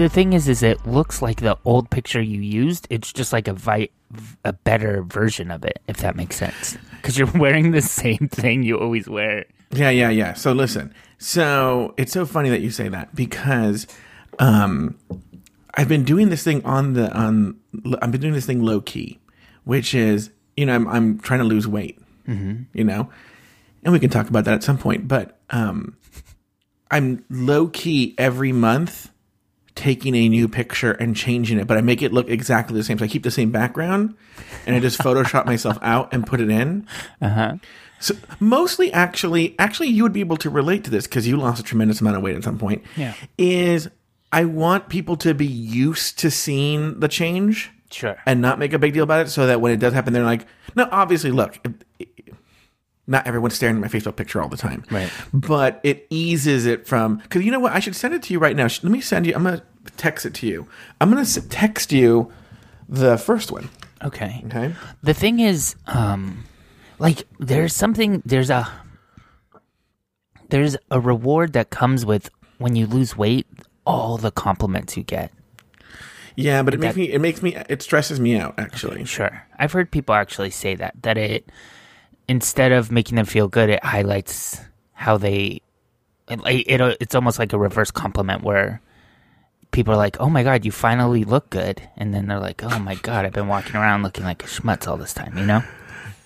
The thing is, is it looks like the old picture you used. It's just like a vi- a better version of it, if that makes sense. Because you're wearing the same thing you always wear. Yeah, yeah, yeah. So listen. So it's so funny that you say that because um I've been doing this thing on the on I've been doing this thing low key, which is, you know, I'm I'm trying to lose weight. Mm-hmm. You know? And we can talk about that at some point, but um I'm low key every month taking a new picture and changing it, but I make it look exactly the same. So I keep the same background and I just Photoshop myself out and put it in. Uh-huh. So mostly, actually, actually, you would be able to relate to this because you lost a tremendous amount of weight at some point. Yeah. Is I want people to be used to seeing the change Sure. and not make a big deal about it, so that when it does happen, they're like, no, obviously, look. it- not everyone's staring at my Facebook picture all the time, Right. But it eases it from because you know what? I should send it to you right now. Let me send you. I'm gonna text it to you. I'm gonna text you the first one. Okay. Okay. The thing is, um, like there's something there's a there's a reward that comes with when you lose weight. All the compliments you get. Yeah, but it makes me. It makes me. It stresses me out. Actually. Sure, I've heard people actually say that that it instead of making them feel good, it highlights how they. It, it it's almost like a reverse compliment where people are like, "Oh my god, you finally look good," and then they're like, "Oh my god, I've been walking around looking like a schmutz all this time," you know?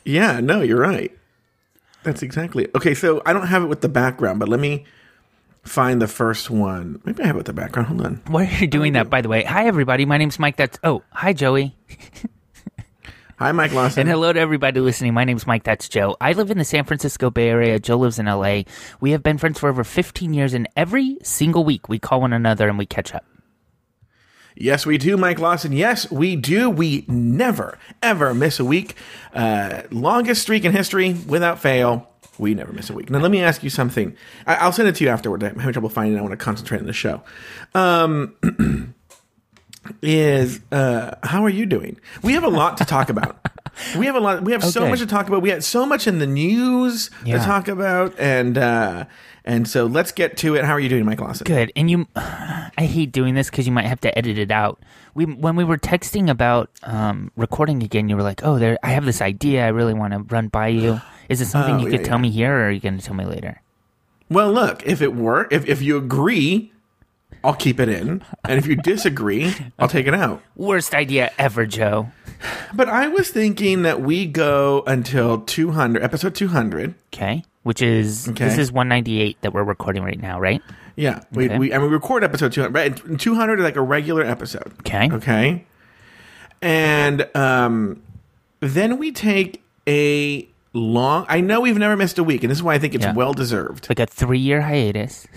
Yeah, no, you're right. That's exactly okay. So I don't have it with the background, but let me find the first one. Maybe I have it with the background. Hold on. Why are you doing that, by the way? Hi, everybody. My name's Mike. That's oh, hi, Joey, Hi, Mike Lawson. and hello to everybody listening. My name's Mike. That's Joe. I live in the San Francisco Bay Area. Joe lives in L.A. We have been friends for over 15 years, and every single week we call one another and we catch up. Yes, we do, Mike Lawson. Yes, we do. We never, ever miss a week. Uh, longest streak in history without fail. We never miss a week. Now, let me ask you something. I- I'll send it to you afterward. I'm having trouble finding it. I want to concentrate on the show. Um, is uh, how are you doing? We have a lot to talk about. We have a lot. We have so much to talk about. We had so much in the news to talk about, and uh, and so let's get to it. How are you doing, Mike Lawson? Good. And you, I hate doing this because you might have to edit it out. We when we were texting about um, recording again, you were like, "Oh, there, I have this idea. I really want to run by you. Is it something Oh, you yeah, could tell yeah. me here, or are you going to tell me later?" Well, look, if it were, if, if you agree, I'll keep it in. And if you disagree, I'll take it out. Worst idea ever, Joe. But I was thinking that we go until 200, episode 200. Okay, which is Okay. this is 198 that we're recording right now, right? Yeah. We, Okay. we, and we record episode 200. Right? 200 is like a regular episode. Okay. Okay. And um, then we take a long, I know we've never missed a week, and this is why I think it's Yeah. well deserved. Like a three year hiatus.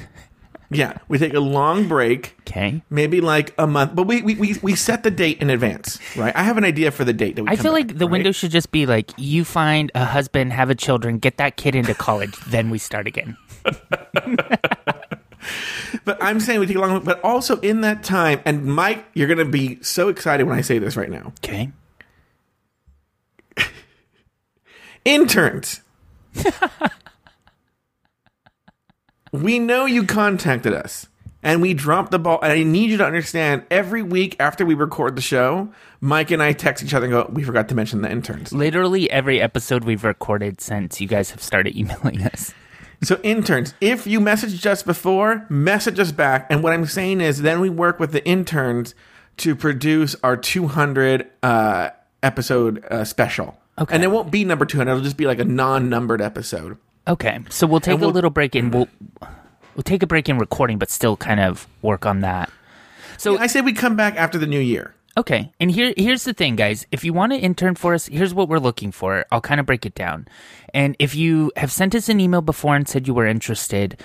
Yeah. We take a long break. Okay. maybe like a month but we, we we we set the date in advance right i have an idea for the date that we I feel back, like the right? window should just be like you find a husband, have a children, get that kid into college, then we start again. but i'm saying we take a long but also in that time and mike you're gonna be so excited when i say this right now Okay. interns we know you contacted us and we dropped the ball and i need you to understand every week after we record the show mike and i text each other and go we forgot to mention the interns Literally every episode we've recorded since you guys have started emailing us. So interns, if you messaged us before, message us back. And what I'm saying is, then we work with the interns to produce our 200 uh, episode uh, special. Okay. And it won't be number 200; it'll just be like a non-numbered episode. Okay, so we'll take we'll- a little break and we'll we'll take a break in recording, but still kind of work on that. So I say we come back after the new year. okay, and here here's the thing, guys. If you want to intern for us, here's what we're looking for. I'll kind of break it down. And if you have sent us an email before and said you were interested,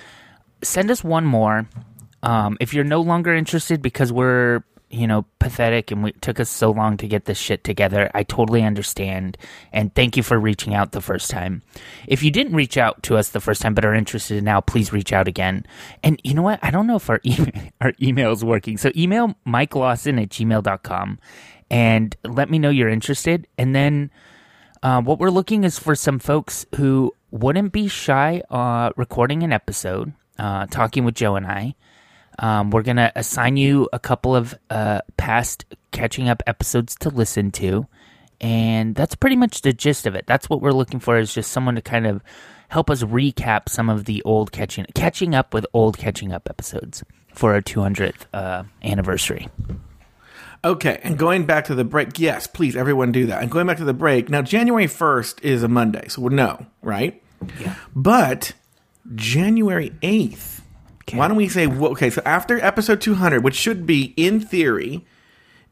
send us one more. Um, if you're no longer interested because we're you know pathetic and we it took us so long to get this shit together, I totally understand. And thank you for reaching out the first time. If you didn't reach out to us the first time but are interested now, please reach out again. And you know what? I don't know if our email our email is working. So email Mike Lawson at gmail.com and let me know you're interested. And then uh, what we're looking is for some folks who wouldn't be shy uh, recording an episode, uh, talking with Joe and I. Um, we're going to assign you a couple of uh, past catching up episodes to listen to. And that's pretty much the gist of it. That's what we're looking for is just someone to kind of help us recap some of the old catching catching up with old catching up episodes for our 200th uh, anniversary. Okay, and going back to the break, yes, please, everyone do that. And going back to the break, now January 1st is a Monday, so we'll know, right? Yeah. But January 8th, why don't we say, well, okay, so after episode 200, which should be in theory,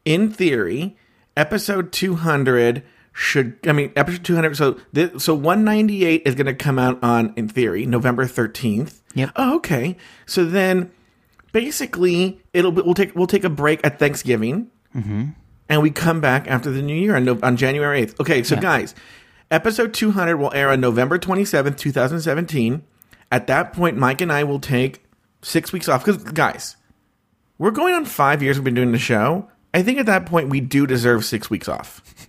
in theory, episode 200 should, I mean, episode 200, so, this, so 198 is going to come out on, in theory, November 13th. Yep. Oh, okay. So then basically it'll be, we'll take, we'll take a break at Thanksgiving mm-hmm. and we come back after the new year on, no, on January 8th. Okay, so guys, episode 200 will air on November 27th, 2017. At that point, Mike and I will take six weeks off. Because, guys, we're going on five years we've been doing the show. I think at that point, we do deserve six weeks off.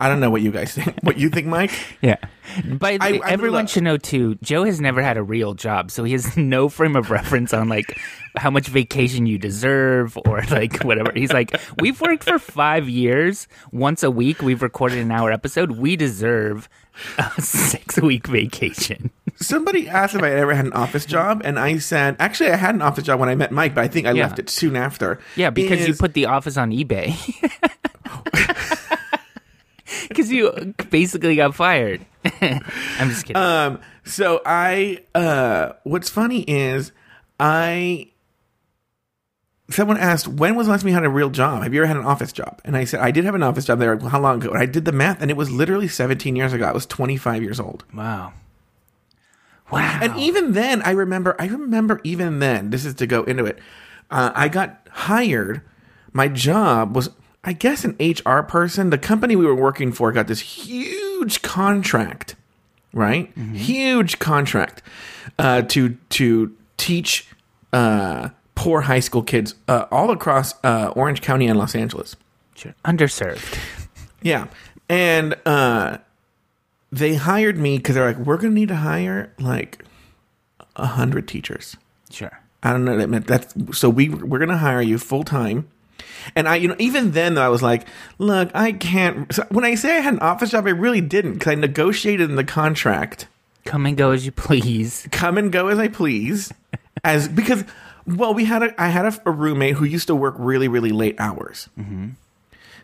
I don't know what you guys think. What you think, Mike? Yeah. By the I- way, I- everyone should know too. Joe has never had a real job, so he has no frame of reference on like how much vacation you deserve or like whatever. He's like, we've worked for five years. Once a week, we've recorded an hour episode. We deserve a six week vacation. Somebody asked if I ever had an office job, and I said, actually, I had an office job when I met Mike, but I think I Yeah. left it soon after. Yeah, because you put the office on eBay. Because you basically got fired. I'm just kidding. Um, so I, uh, what's funny is I, someone asked, when was the last time you had a real job? Have you ever had an office job? And I said, I did have an office job there. How long ago? And I did the math and it was literally 17 years ago. I was 25 years old. wow. Wow. And even then, I remember, I remember even then, this is to go into it. Uh, I got hired. My job was, I guess, an HR person. The company we were working for got this huge contract, right? Huge contract uh, to to teach uh, poor high school kids uh, all across uh, Orange County and Los Angeles. Sure. Underserved. Yeah, and uh, they hired me because they're like, we're going to need to hire like a hundred teachers. Sure. I don't know that meant that's so we we're gonna hire you full time. And I, you know, even then though, I was like, look, I can't. So when I say I had an office job, I really didn't because I negotiated in the contract, Come and go as you please. come and go as I please, as because, well, we had a, I had a, a roommate who used to work really, really late hours. Mm-hmm.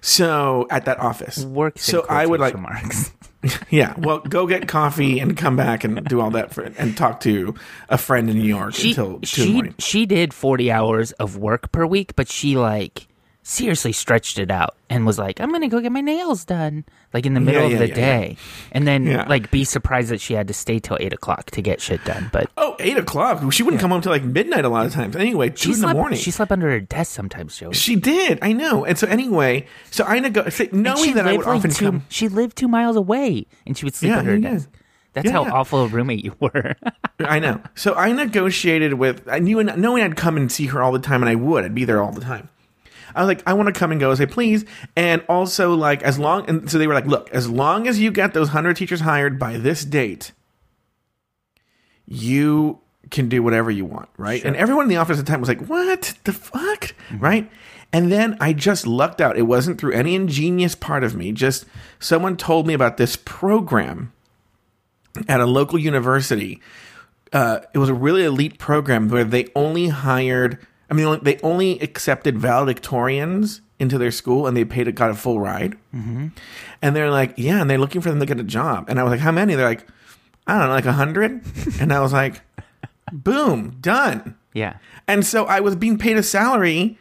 So at that office, Works. in So I would like, marks. yeah, well, go get coffee and come back and do all that for, and talk to a friend in New York She until two she morning. she did forty hours of work per week, but she like seriously stretched it out and was like, "I'm gonna go get my nails done," like in the middle yeah, of the yeah, day, and then Yeah. like be surprised that she had to stay till eight o'clock to get shit done. But Oh, eight o'clock. She wouldn't come home till like midnight a lot of times. Anyway, two she in the morning. She slept under her desk sometimes, Joe. She did. I know. And so anyway, so I nego- knowing that I would like, often two, come. She lived two miles away, and she would sleep Yeah, under her yeah, yeah. desk. That's Yeah, how yeah. awful a roommate you were. I know. So I negotiated with. I knew knowing I'd come and see her all the time, and I would. I'd be there all the time. I was like, I want to come and go. as I say, please, and also like as long. And so they were like, look, as long as you get those hundred teachers hired by this date, you can do whatever you want, right? And everyone in the office at the time was like, what the fuck, right? And then I just lucked out. It wasn't through any ingenious part of me. Just someone told me about this program at a local university. Uh, it was a really elite program where they only hired. I mean, they only accepted valedictorians into their school, and they paid got a full ride. Mm-hmm. And they're like, yeah, and they're looking for them to get a job. And I was like, how many? They're like, I don't know, like a hundred. and I was like, boom, done. yeah. And so I was being paid a salary,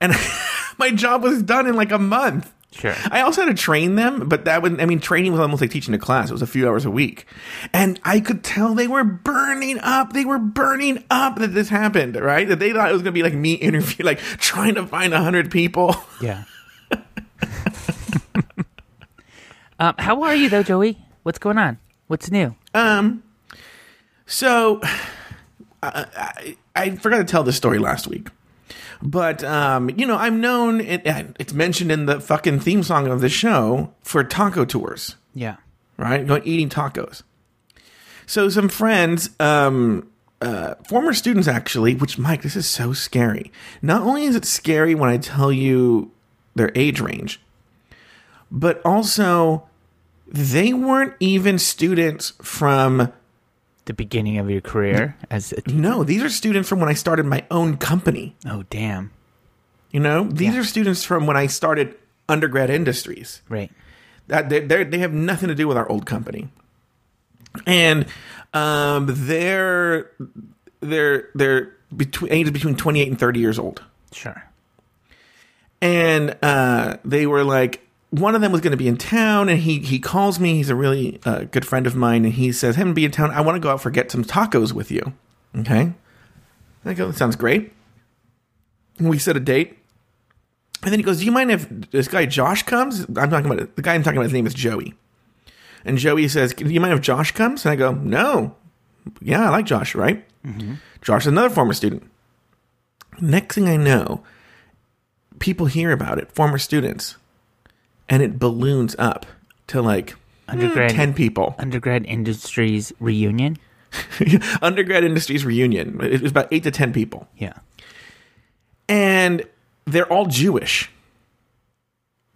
and my job was done in like a month. Sure. I also had to train them, but that would, I mean, training was almost like teaching a class. It was a few hours a week. And I could tell they were burning up. They were burning up that this happened, right? That they thought it was going to be like me interview, like trying to find a hundred people. Yeah. um, how are you though, Joey? What's going on? What's new? Um, so I, I, I forgot to tell this story last week. But um, you know, I'm known. It, it's mentioned in the fucking theme song of the show for taco tours. Yeah. right? Going eating tacos. So some friends um, uh, former students actually, which Mike, this is so scary. Not only is it scary when I tell you their age range, but also they weren't even students from The beginning of your career as a no, these are students from when I started my own company. oh damn You know, these Yeah. are students from when I started undergrad industries. right That they they have nothing to do with our old company, and um, they're they're they're between ages between twenty eight and thirty years old, sure and uh, they were like. One of them was going to be in town, and he he calls me. He's a really uh, good friend of mine, and he says, "Hey, be in town. I want to go out for get some tacos with you." Okay, I go, sounds great." And we set a date, and then he goes, "Do you mind if this guy Josh comes?" I'm talking about the guy I'm talking about. His name is Joey, and Joey says, "Do you mind if Josh comes?" And I go, "No, yeah, I like Josh, right?" Josh is another former student. Next thing I know, people hear about it, former students, and it balloons up to like Undergrad- ten people. undergrad industries reunion Undergrad Industries reunion. It was about eight to ten people, yeah and they're all Jewish.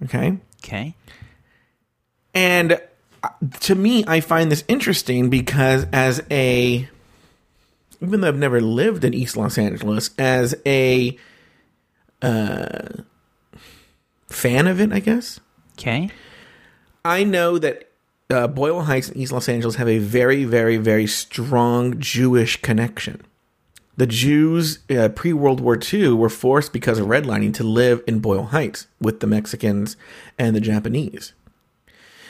Okay. okay And uh, to me, I find this interesting because as a, even though I've never lived in East Los Angeles, as a uh, fan of it, I guess, okay I know that uh, Boyle Heights and East Los Angeles have a very, very, very strong Jewish connection. The Jews uh, pre World War II were forced because of redlining to live in Boyle Heights with the Mexicans and the Japanese.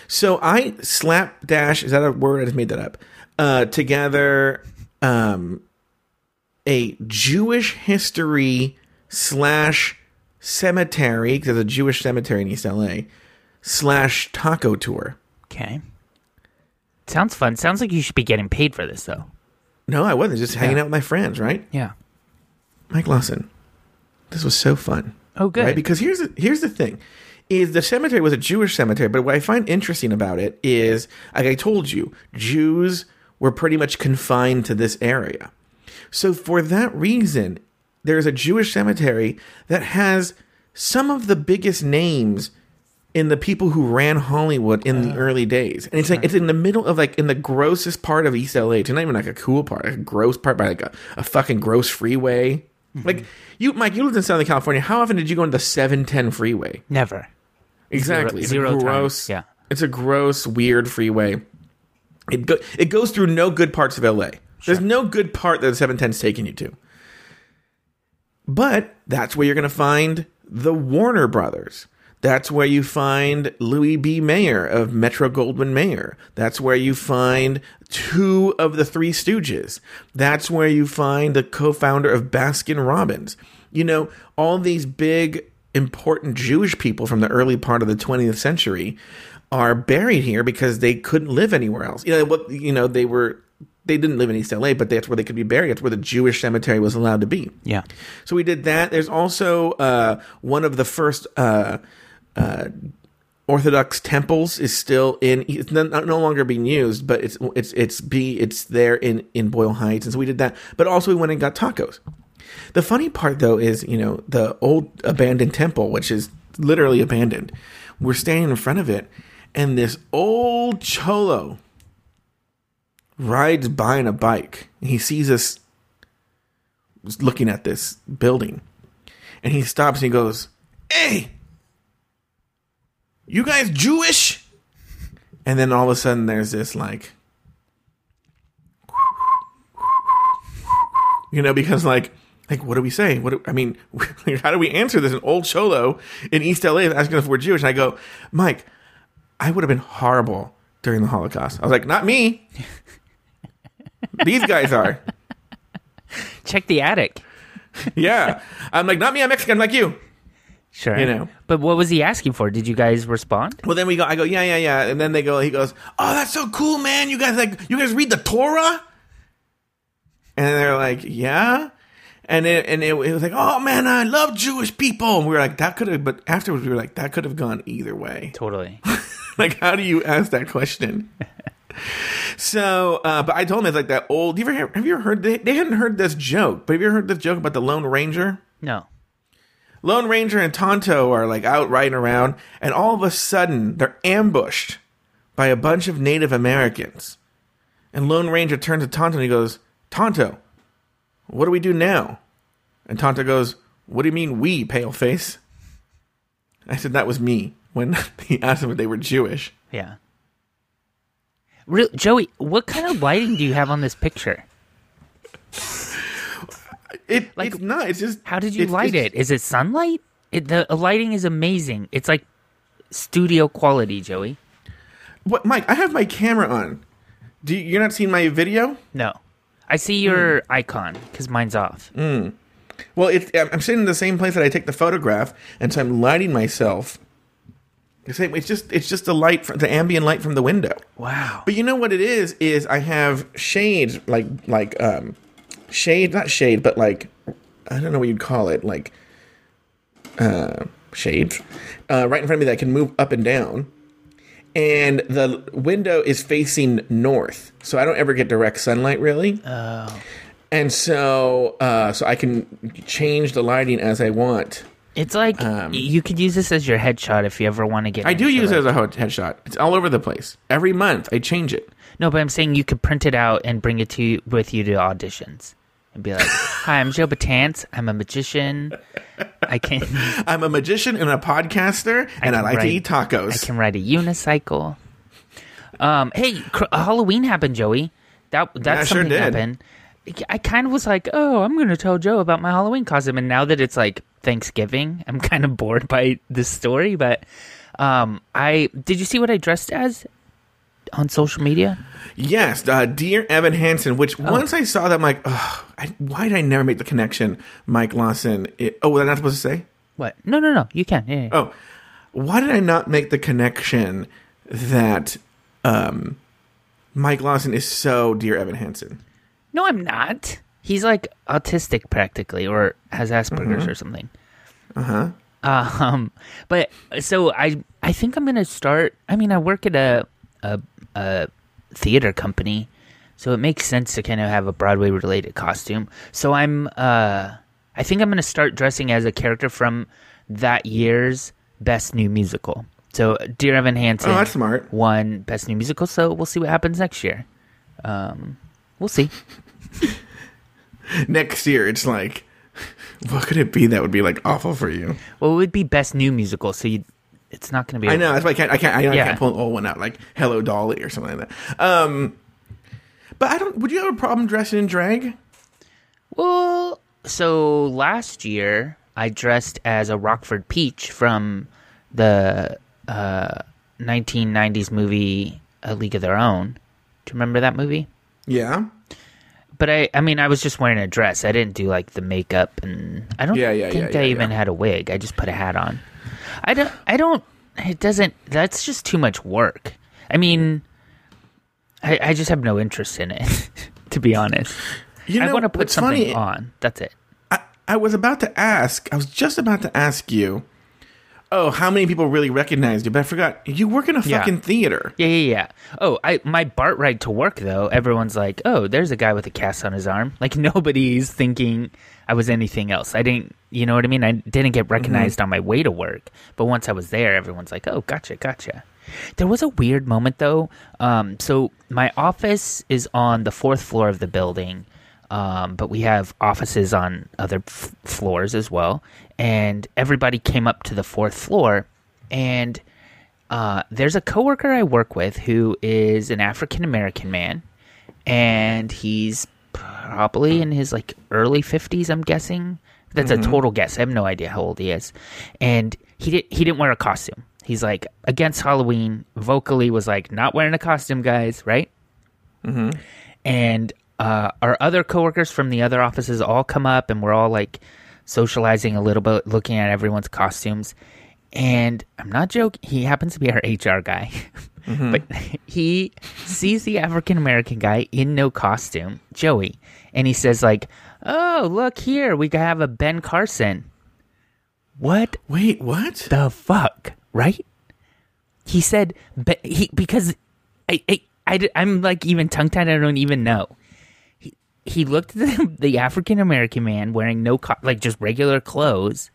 So I slapdash, is that a word? I just made that up. Uh, together um, a Jewish history slash cemetery, because there's a Jewish cemetery in East LA, slash taco tour. okay sounds fun sounds like you should be getting paid for this though No, I wasn't. Just hanging Yeah. out with my friends, right? yeah Mike Lawson. This was so fun. oh good Right? Because here's the, here's the thing. Is the cemetery was a Jewish cemetery, but what I find interesting about it is, like I told you, Jews were pretty much confined to this area. So for that reason, there's a Jewish cemetery that has some of the biggest names in the people who ran Hollywood in the early days. And it's like it's in the middle of like in the grossest part of East LA. It's not even like a cool part, like a gross part by like a, a fucking gross freeway. Like you Mike, you lived in Southern California. How often did you go on the seven ten freeway? never Exactly. Zero- zero it's a gross. yeah. It's a gross, weird freeway. It go, it goes through no good parts of LA. There's no good part that the 710's taking you to. But that's where you're going to find the Warner Brothers. That's where you find Louis B. Mayer of Metro Goldwyn Mayer. That's where you find two of the Three Stooges. That's where you find the co-founder of Baskin Robbins. You know, all these big important Jewish people from the early part of the 20th century are buried here because they couldn't live anywhere else. You know, what you know, they were they didn't live in East LA, but that's where they could be buried. That's where the Jewish cemetery was allowed to be. yeah So we did that. There's also uh, one of the first uh, uh, Orthodox temples is still in. It's no, longer being used, but it's it's it's be it's there in in Boyle Heights, and so we did that. But also we went and got tacos. The funny part though is you know the old abandoned temple, which is literally abandoned. We're standing in front of it, and this old cholo rides by on a bike. And he sees us looking at this building. And he stops and he goes, Hey, you guys Jewish? And then all of a sudden there's this like, you know, because like, like what do we say? What do, I mean, how do we answer this? An old cholo in East LA is asking if we're Jewish. And I go, Mike, I would have been horrible during the Holocaust. I was like, not me. These guys are. check the attic Yeah. I'm like, not me, I'm Mexican like you. Sure You know. but what was he asking for did you guys respond Well, then we go. I go, yeah, yeah, yeah, and then they go. He goes, oh, that's so cool, man. You guys like, you guys read the Torah? And they're like, yeah. And it, and it, it was like, oh man, I love Jewish people. And we were like, that could have, but afterwards we were like, that could have gone either way. totally like, how do you ask that question? So, uh, but I told him it's like that old. You ever have you ever heard? They, they hadn't heard this joke, but have you ever heard this joke about the Lone Ranger? No. Lone Ranger and Tonto are like out riding around, and all of a sudden they're ambushed by a bunch of Native Americans. And Lone Ranger turns to Tonto and he goes, Tonto, what do we do now? And Tonto goes, What do you mean we, paleface? I said that was me when he asked them if they were Jewish. Yeah. Real, Joey, what kind of lighting do you have on this picture? It, Like, it's not. It's just. How did you it's- light it's- it? Is it sunlight? It, the lighting is amazing. It's like studio quality, Joey. What, Mike? I have my camera on. Do you, you're not seeing my video? No. I see your Hmm. icon because mine's off. Well, it's, I'm I'm sitting in the same place that I take the photograph, and so I'm lighting myself. The same. It's just it's just the light from the ambient light from the window. Wow. But you know what it is? Is I have shades like like um shade not shade but like I don't know what you'd call it like uh shades uh, right in front of me that can move up and down. And the window is facing north, so I don't ever get direct sunlight really. Oh. And so, uh, so I can change the lighting as I want. It's like um, you could use this as your headshot if you ever want to get. I do use it like- as a ho- headshot. It's all over the place. Every month, I change it. No, but I'm saying you could print it out and bring it to you, with you to auditions and be like, "Hi, I'm Joe Batance. I'm a magician. I can I'm a magician and a podcaster, and I, can like to eat tacos. I can ride a unicycle." Um, hey, cr- Halloween happened, Joey. That that's Yeah, sure something did. happened. I kind of was like, "Oh, I'm going to tell Joe about my Halloween costume," and now that it's like Thanksgiving, I'm kind of bored by this story. But um, I did you see what I dressed as on social media? Yes, uh, dear Evan Hansen. Which Oh. once I saw that, I'm like, I, why did I never make the connection? Mike Lawson. It, oh, was I not supposed to say? What? No, no, no. You can. Yeah, yeah. Oh, why did I not make the connection that um, Mike Lawson is so dear Evan Hansen? No, I'm not. He's like autistic practically, or has Asperger's or something. Uh huh. Um, but so I, I think I'm gonna start. I mean, I work at a a, a theater company, so it makes sense to kind of have a Broadway related costume. So I'm, uh, I think I'm gonna start dressing as a character from that year's best new musical. So, Dear Evan Hansen, Oh, that's smart. won best new musical. So we'll see what happens next year. Um, we'll see. Next year, it's like, what could it be that would be like awful for you? Well, it would be best new musical, so you, it's not going to be. I know that's why I can't. I can't. I, I can't pull an old one out like Hello Dolly or something like that. Um, but I don't. Would you have a problem dressing in drag? Well, so last year I dressed as a Rockford Peach from the uh, 1990s movie A League of Their Own. Do you remember that movie? Yeah. But I, I mean, I was just wearing a dress. I didn't do like the makeup, and I don't Yeah, yeah, think yeah, I yeah, even yeah. had a wig. I just put a hat on. I don't. I don't. It doesn't. That's just too much work. I mean, I, I just have no interest in it, to be honest. You I want to put something funny, on. That's it. I, I was about to ask. I was just about to ask you. Oh, how many people really recognized you? But I forgot. You work in a Yeah. fucking theater. Yeah, yeah, yeah. Oh, I my BART ride to work though. Everyone's like, "Oh, there's a guy with a cast on his arm." Like nobody's thinking I was anything else. I didn't, you know what I mean? I didn't get recognized on my way to work, but once I was there, everyone's like, "Oh, gotcha, gotcha." There was a weird moment though. Um, so my office is on the fourth floor of the building, um, but we have offices on other f- floors as well. And everybody came up to the fourth floor, and uh, there's a coworker I work with who is an African American man, and he's probably in his like early fifties. I'm guessing that's a total guess. I have no idea how old he is, and he did he didn't wear a costume. He's like against Halloween. Vocally was like not wearing a costume, guys. Right? and uh, our other coworkers from the other offices all come up and we're all like socializing a little bit looking at everyone's costumes and i'm not joking he happens to be our hr guy mm-hmm. but he sees the african american guy in no costume joey and he says like oh look here we have a ben carson what Wait, what? the fuck, right? He said, but he because I, I I I, am like even tongue tied. I don't even know. He looked at the, the African American man wearing no co- like just regular clothes,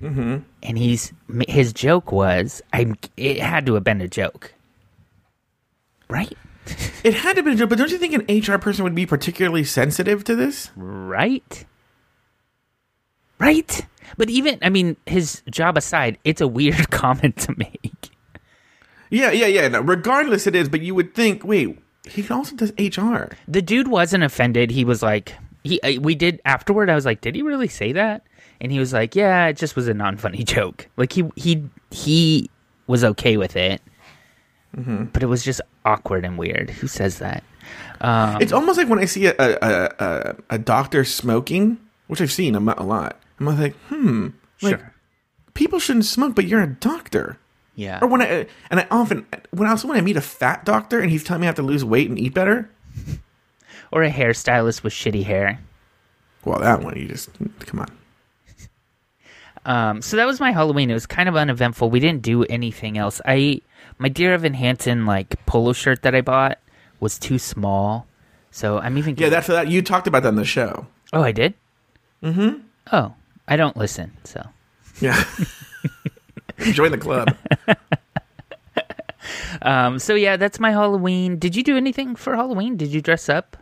Mm-hmm. and he's his joke was I. It had to have been a joke, right? It had to have been a joke, but don't you think an HR person would be particularly sensitive to this? Right. Right. But even I mean, his job aside, it's a weird comment to make. Yeah, yeah, yeah. No, regardless, it is. But you would think, wait, he also does HR. The dude wasn't offended. He was like, he. We did afterward. I was like, did he really say that? And he was like, yeah, it just was a non-funny joke. Like he he he was okay with it, but it was just awkward and weird. Who says that? Um, It's almost like when I see a a, a, a doctor smoking, which I've seen a, a lot. I'm like, hmm, like sure. people shouldn't smoke, but you're a doctor. Yeah. Or when I and I often when also when I meet a fat doctor and he's telling me I have to lose weight and eat better. Or a hairstylist with shitty hair. Well, that one you just come on. Um, so that was my Halloween. It was kind of uneventful. We didn't do anything else. I my Dear Evan Hansen like polo shirt that I bought was too small, so I'm even Yeah, that's that you talked about that on the show. Oh, I did. Mm-hmm. Oh, I don't listen. So Yeah. Join the club. um, so yeah, that's my Halloween. Did you do anything for Halloween? Did you dress up?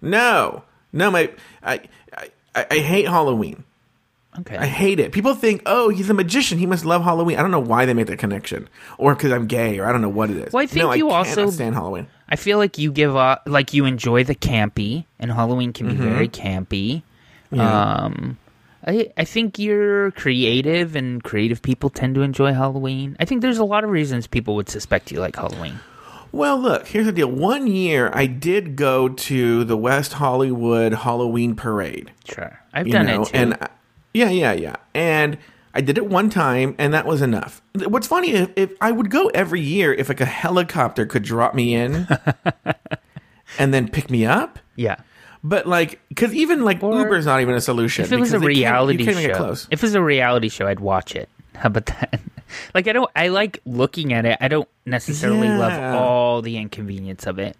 No, no, my I I, I hate Halloween. Okay. I hate it. People think, oh, he's a magician. He must love Halloween. I don't know why they make that connection, or because I'm gay, or I don't know what it is. Well, I think no, you I also- stand Halloween. I feel like you give up, like you enjoy the campy, and Halloween can be very campy. Um, I I think you're creative, and creative people tend to enjoy Halloween. I think there's a lot of reasons people would suspect you like Halloween. Well, look, here's the deal. One year, I did go to the West Hollywood Halloween parade. Sure, I've done know, it too. and I- yeah, yeah, yeah, and I did it one time, and that was enough. What's funny if, if I would go every year if like a helicopter could drop me in and then pick me up. yeah. But like, because even like Or- Uber's not even a solution. If it was a can't- reality can't get show, if it was a reality show, I'd watch it. How about that? like I don't, I like looking at it. I don't necessarily Yeah. love all the inconvenience of it,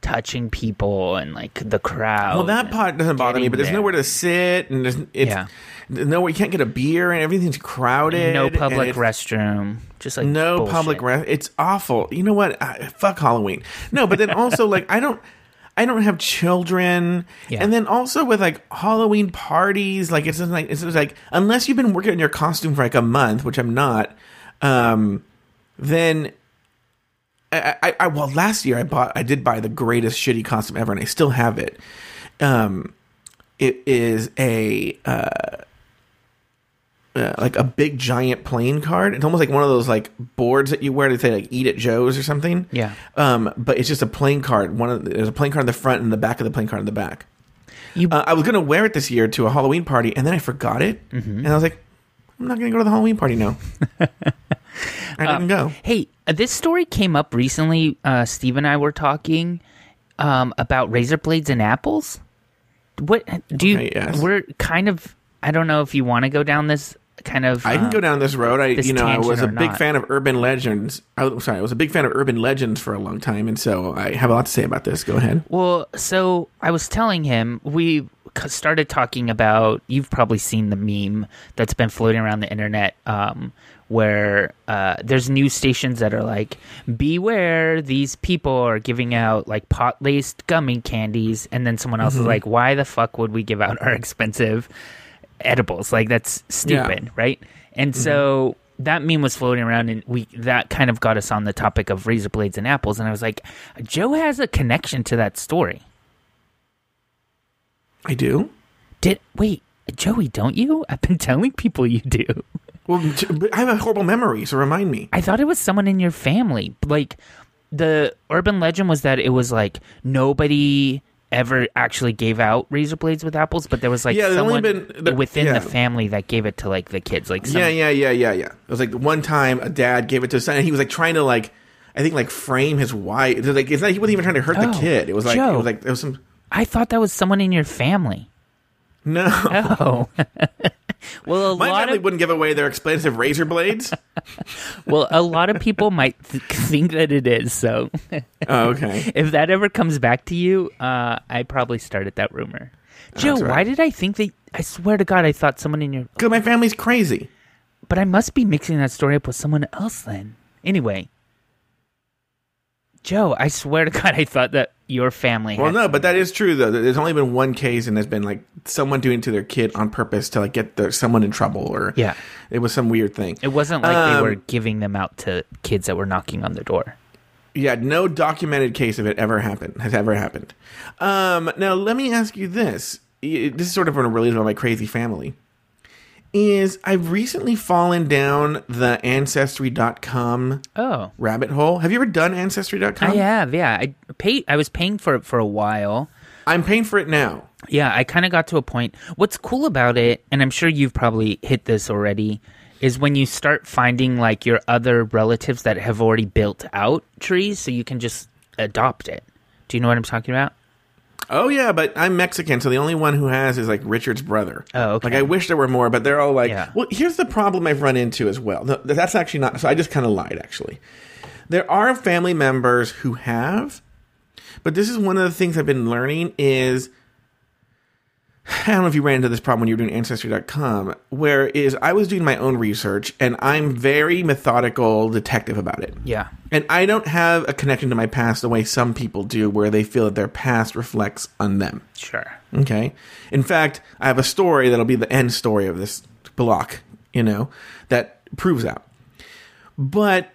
touching people and like the crowd. Well, that part doesn't bother me, but there's there. nowhere to sit, and there's it's Yeah. nowhere you can't get a beer, and everything's crowded. no public restroom, just like No bullshit. public rest. It's awful. You know what? I, fuck Halloween. No, but then also like I don't. I don't have children, Yeah. and then also with like Halloween parties, like it's just like it's just like unless you've been working on your costume for like a month, which I'm not, um, then I, I, I well last year I bought I did buy the greatest shitty costume ever, and I still have it. Um, it is a uh, uh, like a big giant playing card. It's almost like one of those like boards that you wear to say like "Eat at Joe's" or something. Yeah. Um, but it's just a playing card. One of the, there's a playing card in the front and the back of the playing card in the back. You- uh, I was gonna wear it this year to a Halloween party, and then I forgot it, Mm-hmm. and I was like, I'm not gonna go to the Halloween party now. I didn't go. Hey, uh, this story came up recently. Uh, Steve and I were talking um, about razor blades and apples. What do you? Okay, yes. We're kind of. I don't know if you want to go down this kind of. I can um, go down this road. I, this you know, I was a big not. fan of urban legends. Oh, sorry, I was a big fan of urban legends for a long time, and so I have a lot to say about this. Go ahead. Well, so I was telling him we started talking about. You've probably seen the meme that's been floating around the internet, um, where uh, there's news stations that are like, "Beware, these people are giving out like pot laced gummy candies," and then someone else is like, "Why the fuck would we give out our expensive edibles? Like that's stupid, right?" And so mm-hmm. that meme was floating around and we that kind of got us on the topic of razor blades and apples and I was like Joe has a connection to that story. I do. Did wait, Joey, don't you? I've been telling people you do. Well, but I have a horrible memory, so remind me. I thought it was someone in your family. Like the urban legend was that it was like nobody ever actually gave out razor blades with apples, but there was like Yeah, someone been- within yeah. the family that gave it to like the kids. Like some, Yeah, yeah, yeah, yeah, yeah. It was like one time a dad gave it to his son, and he was like trying to like, I think like frame his wife. It was like it's not. He wasn't even trying to hurt Oh, the kid. It was like Joe. it was like there was some. I thought that was someone in your family. No, Oh. well, a My lot family of wouldn't give away their explosive razor blades. well, a lot of people might th- think that it is. So, oh, okay. if that ever comes back to you, uh, I probably started that rumor. Joe, right. why did I think that? I swear to God, I thought someone in your. Because my family's crazy. But I must be mixing that story up with someone else then. Anyway, Joe, I swear to God, I thought that your family. Well, no, but that is true though. There's only been one case, and there's been like someone doing it to their kid on purpose to like get the, someone in trouble, or Yeah. it was some weird thing. It wasn't like they Um, were giving them out to kids that were knocking on the door. Yeah, no documented case of it ever happened has ever happened. Um, now let me ask you this: this is sort of related to my crazy family. Is I've recently fallen down the ancestry.com Oh, rabbit hole. Have you ever done ancestry.com? I have. Yeah, I paid. I was paying for it for a while. I'm paying for it now. Yeah, I kind of got to a point. What's cool about it, and I'm sure you've probably hit this already, is when you start finding like your other relatives that have already built out trees, so you can just adopt it. Do you know what I'm talking about? Oh yeah, but I'm Mexican, so the only one who has is like Richard's brother. Oh, okay. Like I wish there were more, but they're all like, Yeah. well, here's the problem I've run into as well. No, that's actually not. So I just kind of lied. Actually, there are family members who have, but this is one of the things I've been learning is. I don't know if you ran into this problem when you were doing Ancestry.com, where is I was doing my own research and I'm very methodical detective about it. Yeah. And I don't have a connection to my past the way some people do, where they feel that their past reflects on them. Sure. Okay. In fact, I have a story that'll be the end story of this block, you know, that proves that. But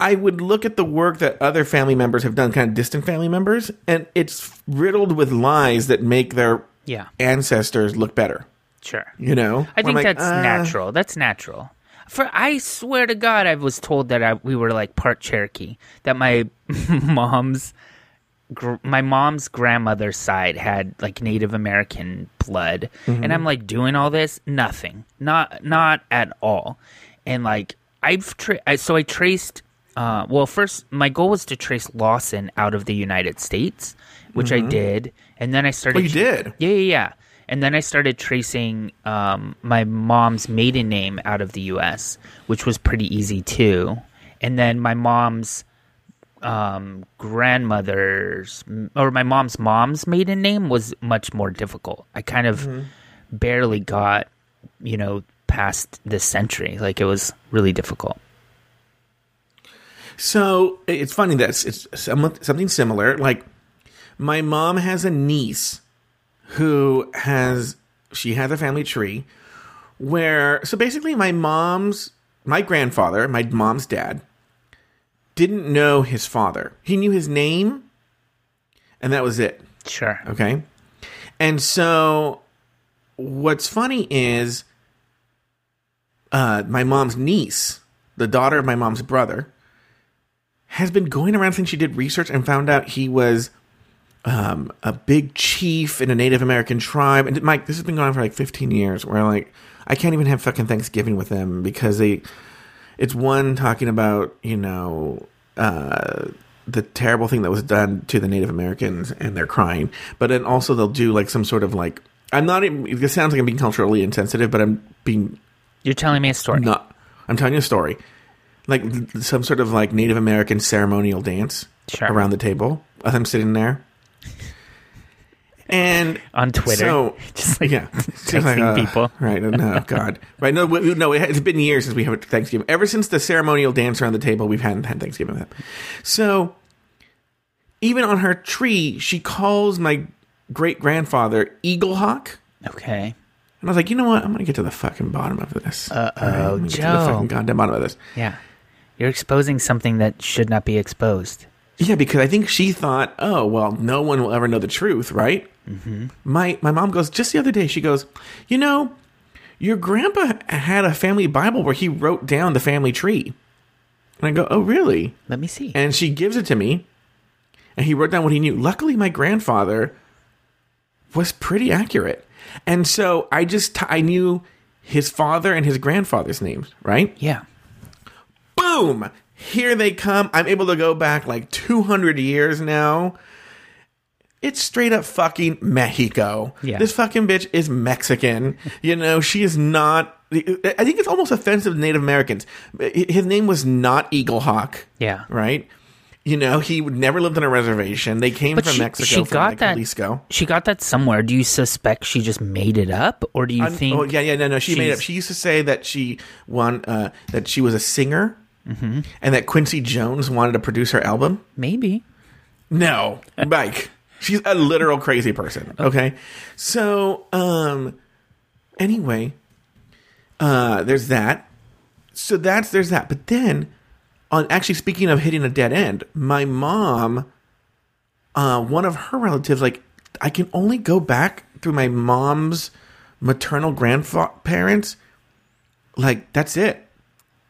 I would look at the work that other family members have done, kind of distant family members, and it's riddled with lies that make their Yeah. ancestors look better. Sure. You know? I think like, that's uh, natural. That's natural. For I swear to God, I was told that I, we were like part Cherokee. That my mom's gr- my mom's grandmother's side had like Native American blood, Mm-hmm. and I'm like doing all this, nothing, not not at all. And like I've tra- I, so I traced. Uh, well, first my goal was to trace Lawson out of the United States, which I did, and then I started. Oh, you did? Yeah, yeah, yeah. And then I started tracing um, my mom's maiden name out of the U.S., which was pretty easy too. And then my mom's um, grandmother's, or my mom's mom's maiden name was much more difficult. I kind of barely got, you know, past this century. Like it was really difficult. So it's funny that it's, it's something similar. Like my mom has a niece who has she has a family tree where so basically my mom's my grandfather, my mom's dad, didn't know his father. He knew his name, and that was it. Sure. Okay. And so what's funny is uh, my mom's niece, the daughter of my mom's brother, has been going around since she did research and found out he was um, a big chief in a Native American tribe. And Mike, this has been going on for like 15 years where like I can't even have fucking Thanksgiving with them because they it's one talking about, you know, uh, the terrible thing that was done to the Native Americans and they're crying. But then also they'll do like some sort of like I'm not even this sounds like I'm being culturally insensitive, but I'm being You're telling me a story. not I'm telling you a story. Like some sort of like Native American ceremonial dance Sure. around the table I'm sitting there. And On Twitter. so Just like yeah, texting uh, people. Right? Oh, no, God. Right? No, we- no. it- It's been years since we have Thanksgiving. Ever since the ceremonial dance around the table, we've hadn't had Thanksgiving. So even on her tree, she calls my great grandfather Eagle Hawk. Okay. And I was like, you know what? I'm gonna get to the fucking bottom of this. Uh-oh, All right, I'm gonna get to the fucking goddamn bottom of this. Yeah. You're exposing something that should not be exposed. Yeah, because I think she thought, oh well, no one will ever know the truth, right? Mm-hmm. My my mom goes just the other day. She goes, you know, your grandpa had a family Bible where he wrote down the family tree. And I go, oh really? Let me see. And she gives it to me, and he wrote down what he knew. Luckily, my grandfather was pretty accurate, and so I just t- I knew his father and his grandfather's names, right? yeah. boom here they come i'm able to go back like 200 years now it's straight up fucking Mexico. Yeah. This fucking bitch is Mexican. you know, she is not. I think it's almost offensive to Native Americans. His name was not Eagle Hawk. Yeah. Right? You know, he never lived on a reservation. They came But from she, Mexico she from got like that. Jalisco. She got that somewhere. Do you suspect she just made it up, or do you Un- think? oh yeah, yeah, no, no. She made she's- up. She used to say that she won, uh, that she was a singer, Mm-hmm. and that Quincy Jones wanted to produce her album. Maybe. No, Mike. She's a literal crazy person. Okay. So, um, anyway, uh, there's that. So that's there's that. But then, on actually speaking of hitting a dead end, my mom, uh, one of her relatives, like I can only go back through my mom's maternal grandparents. Like that's it.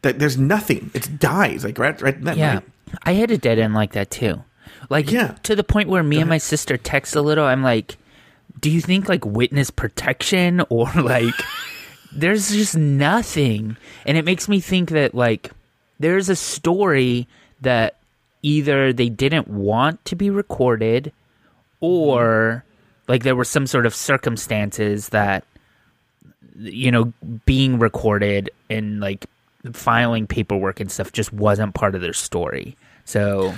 That there's nothing. It's dies. Like right, right. Yeah. I had a dead end like that too. Like Yeah. to the point where me and my sister text a little. I'm like, "Do you think like witness protection or like?" there's just nothing, and it makes me think that like there's a story that either they didn't want to be recorded, or like there were some sort of circumstances that you know being recorded and like filing paperwork and stuff just wasn't part of their story. So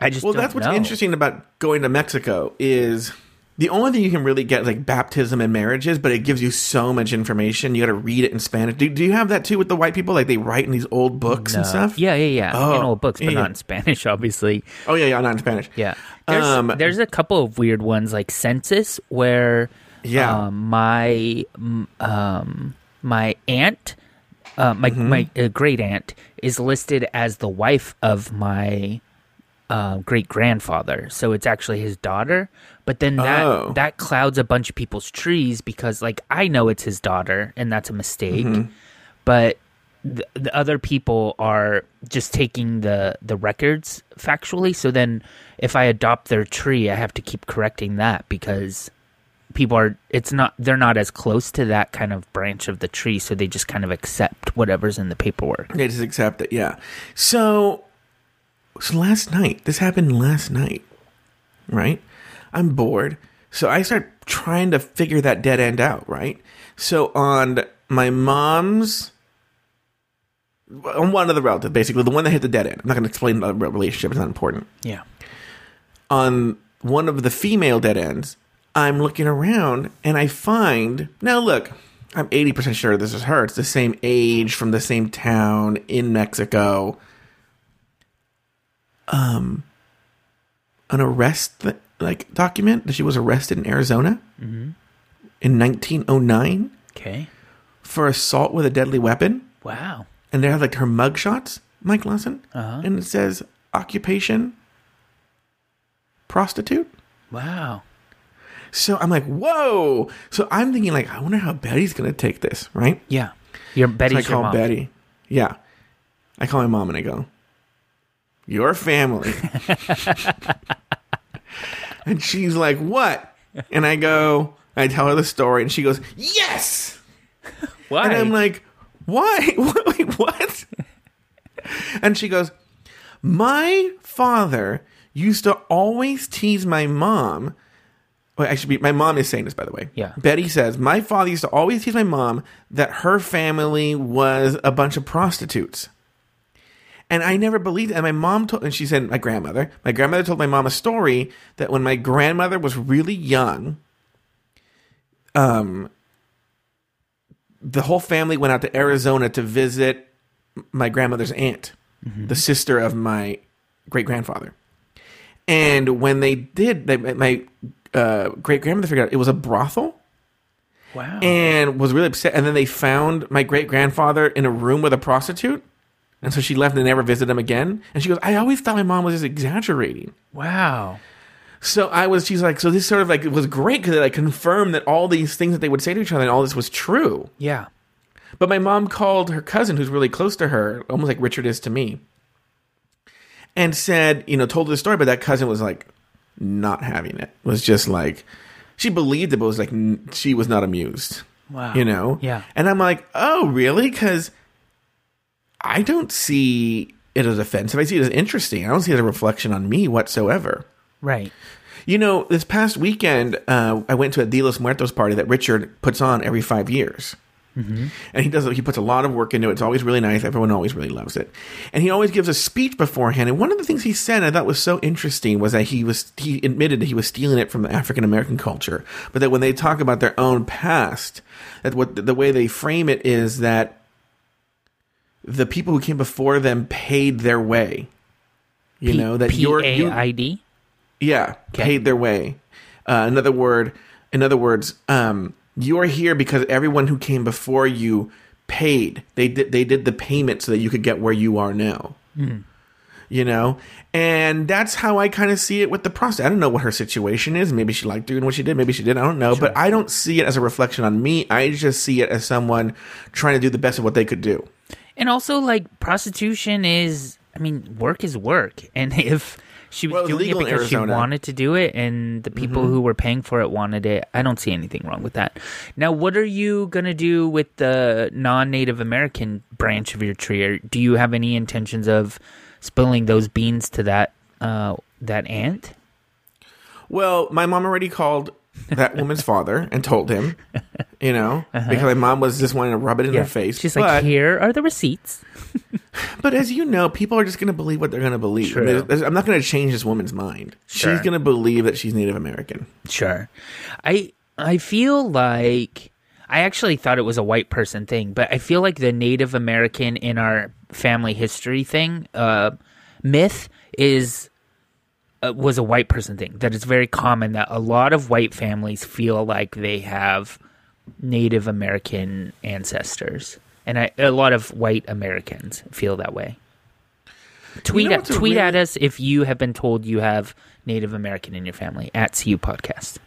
I just Well, that's what's know. interesting about going to Mexico is the only thing you can really get like baptism and marriages, but it gives you so much information. You got to read it in Spanish. Do, do you have that too with the white people? Like they write in these old books and stuff. Yeah, yeah, yeah. Oh, in old books, but yeah. not in Spanish, obviously. Oh yeah, yeah, not in Spanish. Yeah. There's, Um, there's a couple of weird ones like census where Yeah. um, my um, my aunt uh, my Mm-hmm. my uh, great aunt is listed as the wife of my uh, great grandfather. So it's actually his daughter. But then that Oh. that clouds a bunch of people's trees because like I know it's his daughter and that's a mistake. Mm-hmm. But the, the other people are just taking the the records factually. So then if I adopt their tree, I have to keep correcting that because people are it's not they're not as close to that kind of branch of the tree so they just kind of accept whatever's in the paperwork They just accept it. Yeah. So, so last night, this happened last night, right? I'm bored. So I start trying to figure that dead end out, right? So on my mom's, on one of the relatives, basically the one that hit the dead end. I'm not going to explain the relationship; it's not important. yeah On one of the female dead ends, I'm looking around and I find now. Look, I'm 80 percent sure this is her. It's the same age from the same town in Mexico. Um, an arrest th- like document that she was arrested in Arizona in 1909 okay for assault with a deadly weapon, wow and they have like her mug shots, Mike Lawson, Uh-huh. and it says occupation prostitute. wow So I'm like, whoa. So I'm thinking, like, I wonder how Betty's gonna take this, right? yeah your So I call Betty. Yeah. I call my mom and I go, Your family. and she's like, What? And I go, I tell her the story, and she goes, Yes. why And I'm like, Why? Wait, what? and she goes, My father used to always tease my mom. Well, actually, my mom is saying this, by the way. Yeah. Betty says, My father used to always tease my mom that her family was a bunch of prostitutes. And I never believed it. And my mom told, and she said, my grandmother, my grandmother told my mom a story that when my grandmother was really young, um, the whole family went out to Arizona to visit my grandmother's aunt, the sister of my great grandfather. And when they did, they, my uh, great grandmother figured out it was a brothel wow and was really upset. And then they found my great grandfather in a room with a prostitute. And so she left and never visited him again. And she goes, I always thought my mom was just exaggerating. wow So I was, she's like, so this sort of like, it was great because it like confirmed that all these things that they would say to each other and all this was true. yeah But my mom called her cousin, who's really close to her, almost like Richard is to me, and said, you know, told her the story, but that cousin was like not having it. Was just like, she believed it, but was like, she was not amused, wow you know? yeah And I'm like, oh, really? Because I don't see it as offensive. I see it as interesting. I don't see it as a reflection on me whatsoever. right You know, this past weekend, uh, I went to a Dia los Muertos party that Richard puts on every five years. Mm-hmm. And he does. He puts a lot of work into it. It's always really nice. Everyone always really loves it. And he always gives a speech beforehand. And one of the things he said I thought was so interesting was that he was he admitted that he was stealing it from the African American culture, but that when they talk about their own past, that what the way they frame it is that the people who came before them paid their way. You P- know that you're you, P-A-I-D? yeah, paid their way. Uh, another word, in other words, um, you're here because everyone who came before you paid. They did they did the payment so that you could get where you are now. You know, and that's how I kind of see it with the process. I don't know what her situation is. Maybe she liked doing what she did. Maybe she did. I don't know. But I don't see it as a reflection on me. I just see it as someone trying to do the best of what they could do. And also, like, prostitution is, I mean, work is work. And if she was Well, doing it because she Mm-hmm. wanted to do it and the people who were paying for it wanted it, I don't see anything wrong with that. Now, what are you going to do with the non Native American branch of your tree? Or do you have any intentions of spilling those beans to that, uh, that aunt? Well, my mom already called that woman's father and told him, you know, because my mom was just wanting to rub it in her face. Uh-huh. She's but, like, here are the receipts. but as you know, people are just going to believe what they're going to believe. True. I'm not going to change this woman's mind. Sure. She's going to believe that she's Native American. Sure. I I feel like I actually thought it was a white person thing, but I feel like the Native American in our family history thing uh, myth is Uh, was a white person thing. That it's very common that a lot of white families feel like they have Native American ancestors, and I, a lot of white Americans feel that way. Tweet know at tweet at us if you have been told you have Native American in your family at CU Podcast.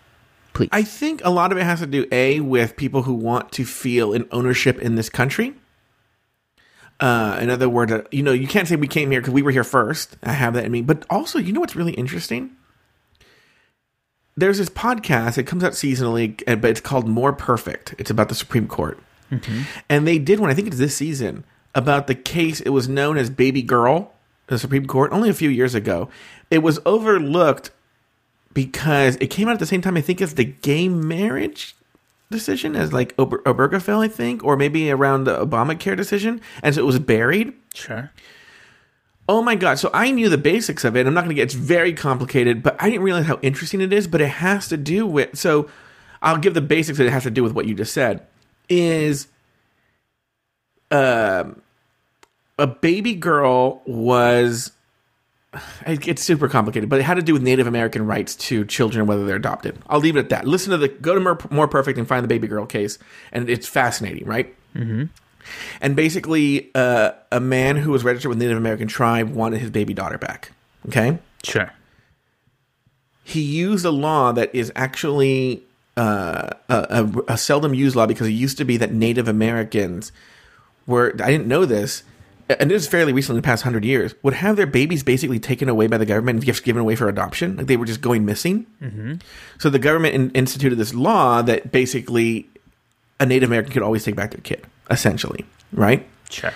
Please. I think a lot of it has to do a with people who want to feel an ownership in this country. Uh, in other words, uh, you know, you can't say we came here because we were here first. I have that in me, but also, you know what's really interesting? There's this podcast. It comes out seasonally, uh, but it's called More Perfect. It's about the Supreme Court, and they did one. I think it's this season about the case. It was known as Baby Girl, the Supreme Court, only a few years ago. It was overlooked because it came out at the same time. I think as the gay marriage decision, as like Ober- Obergefell, I think, or maybe around the Obamacare decision, and so it was buried. sure. Oh my god! So I knew the basics of it. I'm not going to get. It's very complicated, but I didn't realize how interesting it is. But it has to do with. So I'll give the basics. That it has to do with what you just said. Is um a baby girl was. It gets super complicated, but it had to do with Native American rights to children, whether they're adopted. I'll leave it at that. Listen to the go to More, More Perfect and find the baby girl case, and it's fascinating, right? And basically, uh, a man who was registered with Native American tribe wanted his baby daughter back. Okay, Sure. he used a law that is actually uh, a, a, a seldom used law because it used to be that Native Americans were. I didn't know this, and this is fairly recent in the past hundred years. Would have their babies basically taken away by the government and gifts given away for adoption. Like they were just going missing. Mm-hmm. So the government in, instituted this law that basically a Native American could always take back their kid, essentially, right? Sure.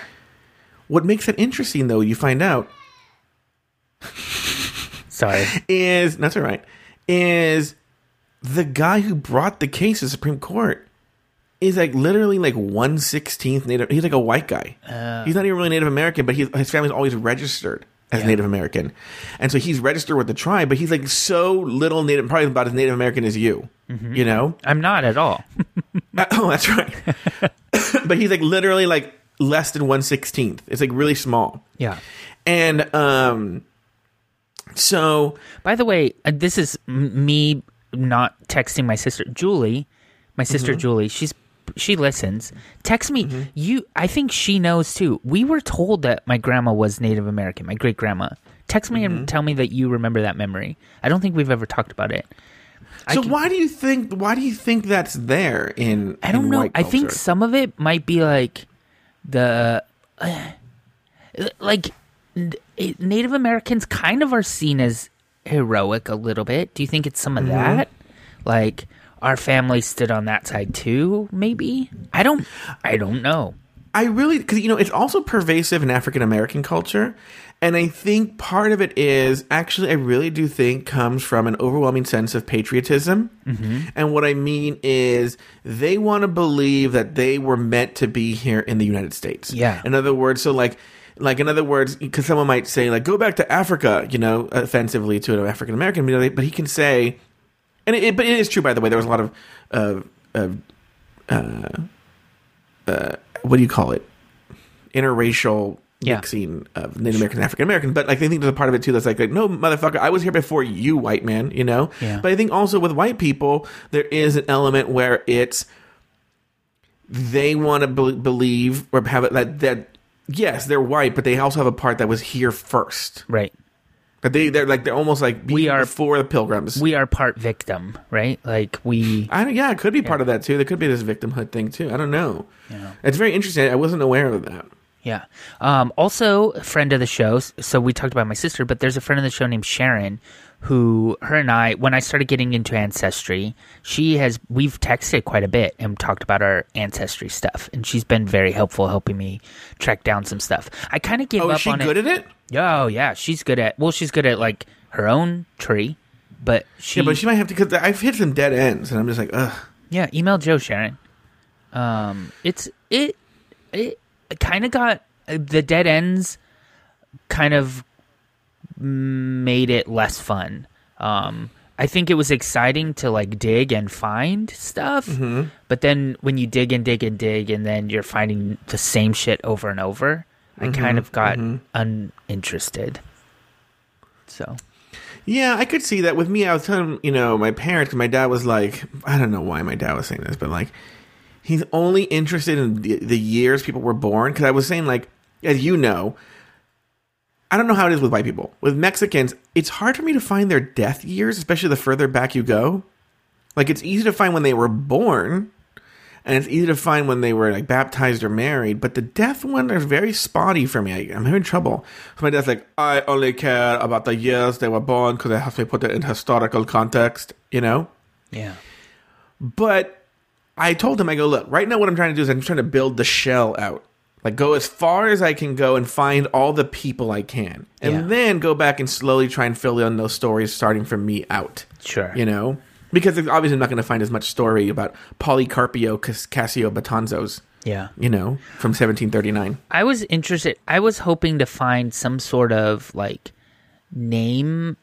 What makes it interesting, though, you find out Sorry. is that's all right. Is the guy who brought the case to the Supreme Court is like literally like one sixteenth Native. He's like a white guy. he's not even really Native American, but he, his family's always registered as Yeah. Native American, and so he's registered with the tribe. But he's like so little Native, probably about as Native American as you. You know? I'm not at all. Uh, oh, that's right. but he's like literally like less than one sixteenth. It's like really small. yeah. And um, so By the way, uh, this is m- me not texting my sister Julie, my sister Julie. She's she listens. Text me. You I think she knows too. We were told that my grandma was Native American, my great grandma. Text me and tell me that you remember that memory. I don't think we've ever talked about it. I So can- why do you think why do you think that's there in I don't in know. I think some of it might be like the uh, like Native Americans kind of are seen as heroic a little bit. Do you think it's some Mm-hmm. of that? Like our family stood on that side too, maybe? I don't I don't know. I really because you know it's also pervasive in African American culture, And I think part of it is actually, I really do think comes from an overwhelming sense of patriotism. Mm-hmm. And what I mean is they want to believe that they were meant to be here in the United States. Yeah. In other words, so like, like in other words, because someone might say like, go back to Africa, you know, offensively to an African American, but he can say, and it, but it is true, by the way, there was a lot of, uh, uh, uh, uh, what do you call it? Interracial Yeah. mixing of Native American and African American. But like, I think there's a part of it too that's like, like, no, motherfucker, I was here before you, white man, you know? Yeah. But I think also with white people, there is an element where it's, they want to be- believe or have it that, that, yes, they're white, but they also have a part that was here first. Right. But they, they're like, they're almost like We are- for the pilgrims. We are part victim, right? Like we I don't, yeah, it could be part of that too. There could be this victimhood thing too. I don't know. Yeah. It's very interesting. I wasn't aware of that. Yeah. Um, also, a friend of the show. So we talked about my sister, but there's a friend of the show named Sharon, who her and I, when I started getting into ancestry, she has we've texted quite a bit and talked about our ancestry stuff, and she's been very helpful helping me track down some stuff. I kind of gave Oh, up she on good it. at it? Oh yeah, she's good at. Well, she's good at like her own tree, but she Yeah, but she might have to because I've hit some dead ends, and I'm just like, ugh. Yeah, email Joe Sharon. Um, it's it it kind of got the dead ends kind of made it less fun. Um, I think it was exciting to like dig and find stuff, mm-hmm. but then when you dig and dig and dig, and then you're finding the same shit over and over, I mm-hmm. kind of got mm-hmm. uninterested. So Yeah, I could see that with me. I was telling you know my parents. My dad was like, I don't know why my dad was saying this, but like, he's only interested in the, the years people were born. Because I was saying like, as you know, I don't know how it is with white people. With Mexicans, it's hard for me to find their death years, especially the further back you go. Like it's easy to find when they were born, and it's easy to find when they were like baptized or married. But the death one is very spotty for me. I, I'm having trouble. So my dad's like, I only care about the years they were born because I have to put it in historical context, you know. yeah, But I told him, I go, look, right now what I'm trying to do is I'm trying to build the shell out. Like go as far as I can go and find all the people I can. And Yeah. then go back and slowly try and fill in those stories starting from me out. sure. You know? Because obviously I'm not going to find as much story about Polycarpio Cas- Cassio Batanzos, yeah. you know, from 1739. I was interested. I was hoping to find some sort of like name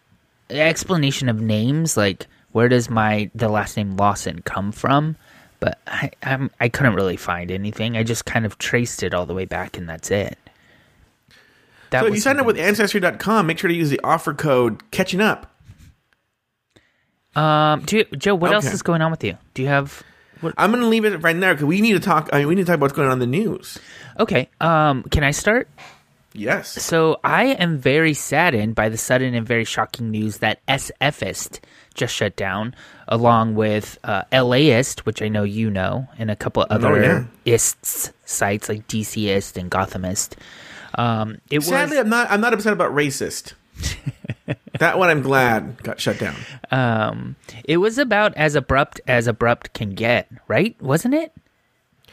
explanation of names, like where does my the last name Lawson come from? But I I'm, I couldn't really find anything. I just kind of traced it all the way back, and that's it. That So if you sign up with Ancestry.com, make sure to use the offer code catching up. um, do you, Joe, what else is going on with you? Do you have I'm going to leave it right there because we need to talk. I mean, we need to talk about what's going on in the news. okay? Um, can I start? Yes. So I am very saddened by the sudden and very shocking news that SFist just shut down, along with uh, LAist, which I know you know, and a couple other Oh, yeah. ists sites like DCist and Gothamist. Um, it Sadly, was I'm not. I'm not upset about racist. that one, I'm glad got shut down. um, it was about as abrupt as abrupt can get, right? Wasn't it?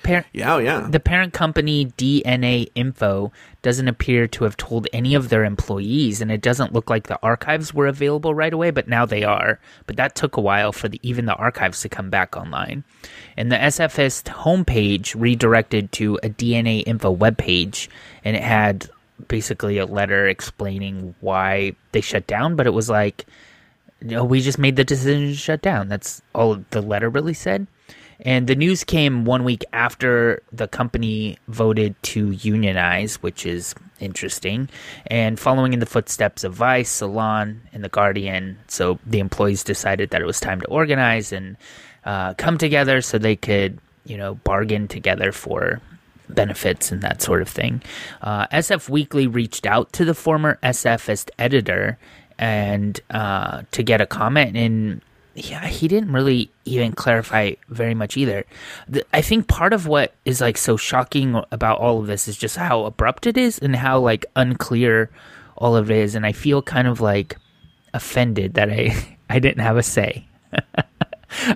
Par- Yeah, oh yeah. The parent company DNAinfo doesn't appear to have told any of their employees, and it doesn't look like the archives were available right away, but now they are. But that took a while for the, even the archives to come back online. And the SFist homepage redirected to a DNAinfo webpage, and it had basically a letter explaining why they shut down, but it was like, no, we just made the decision to shut down. That's all the letter really said. And the news came one week after the company voted to unionize, which is interesting. And following in the footsteps of Vice, Salon, and The Guardian, so the employees decided that it was time to organize and uh, come together so they could, you know, bargain together for benefits and that sort of thing. Uh, SF Weekly reached out to the former SFist editor and uh, to get a comment, and yeah, he didn't really even clarify very much either. The, I think part of what is like so shocking about all of this is just how abrupt it is and how like unclear all of it is, and I feel kind of like offended that I I didn't have a say.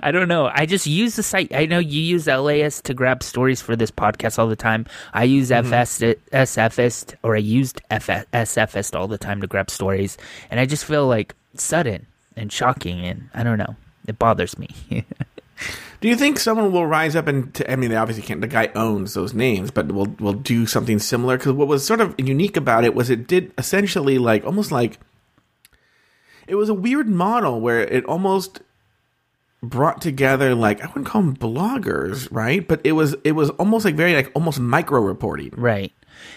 I don't know. I just use the site. I know you use LAist to grab stories for this podcast all the time. I use Mm-hmm. FS SFist or I used FS, SFist all the time to grab stories, and I just feel like sudden and shocking, and I don't know. It bothers me. Do you think someone will rise up and t- I mean, they obviously can't. The guy owns those names, but will will do something similar? Because what was sort of unique about it was it did essentially like almost like it was a weird model where it almost brought together like I wouldn't call them bloggers, right? But it was it was almost like very like almost micro reporting. right.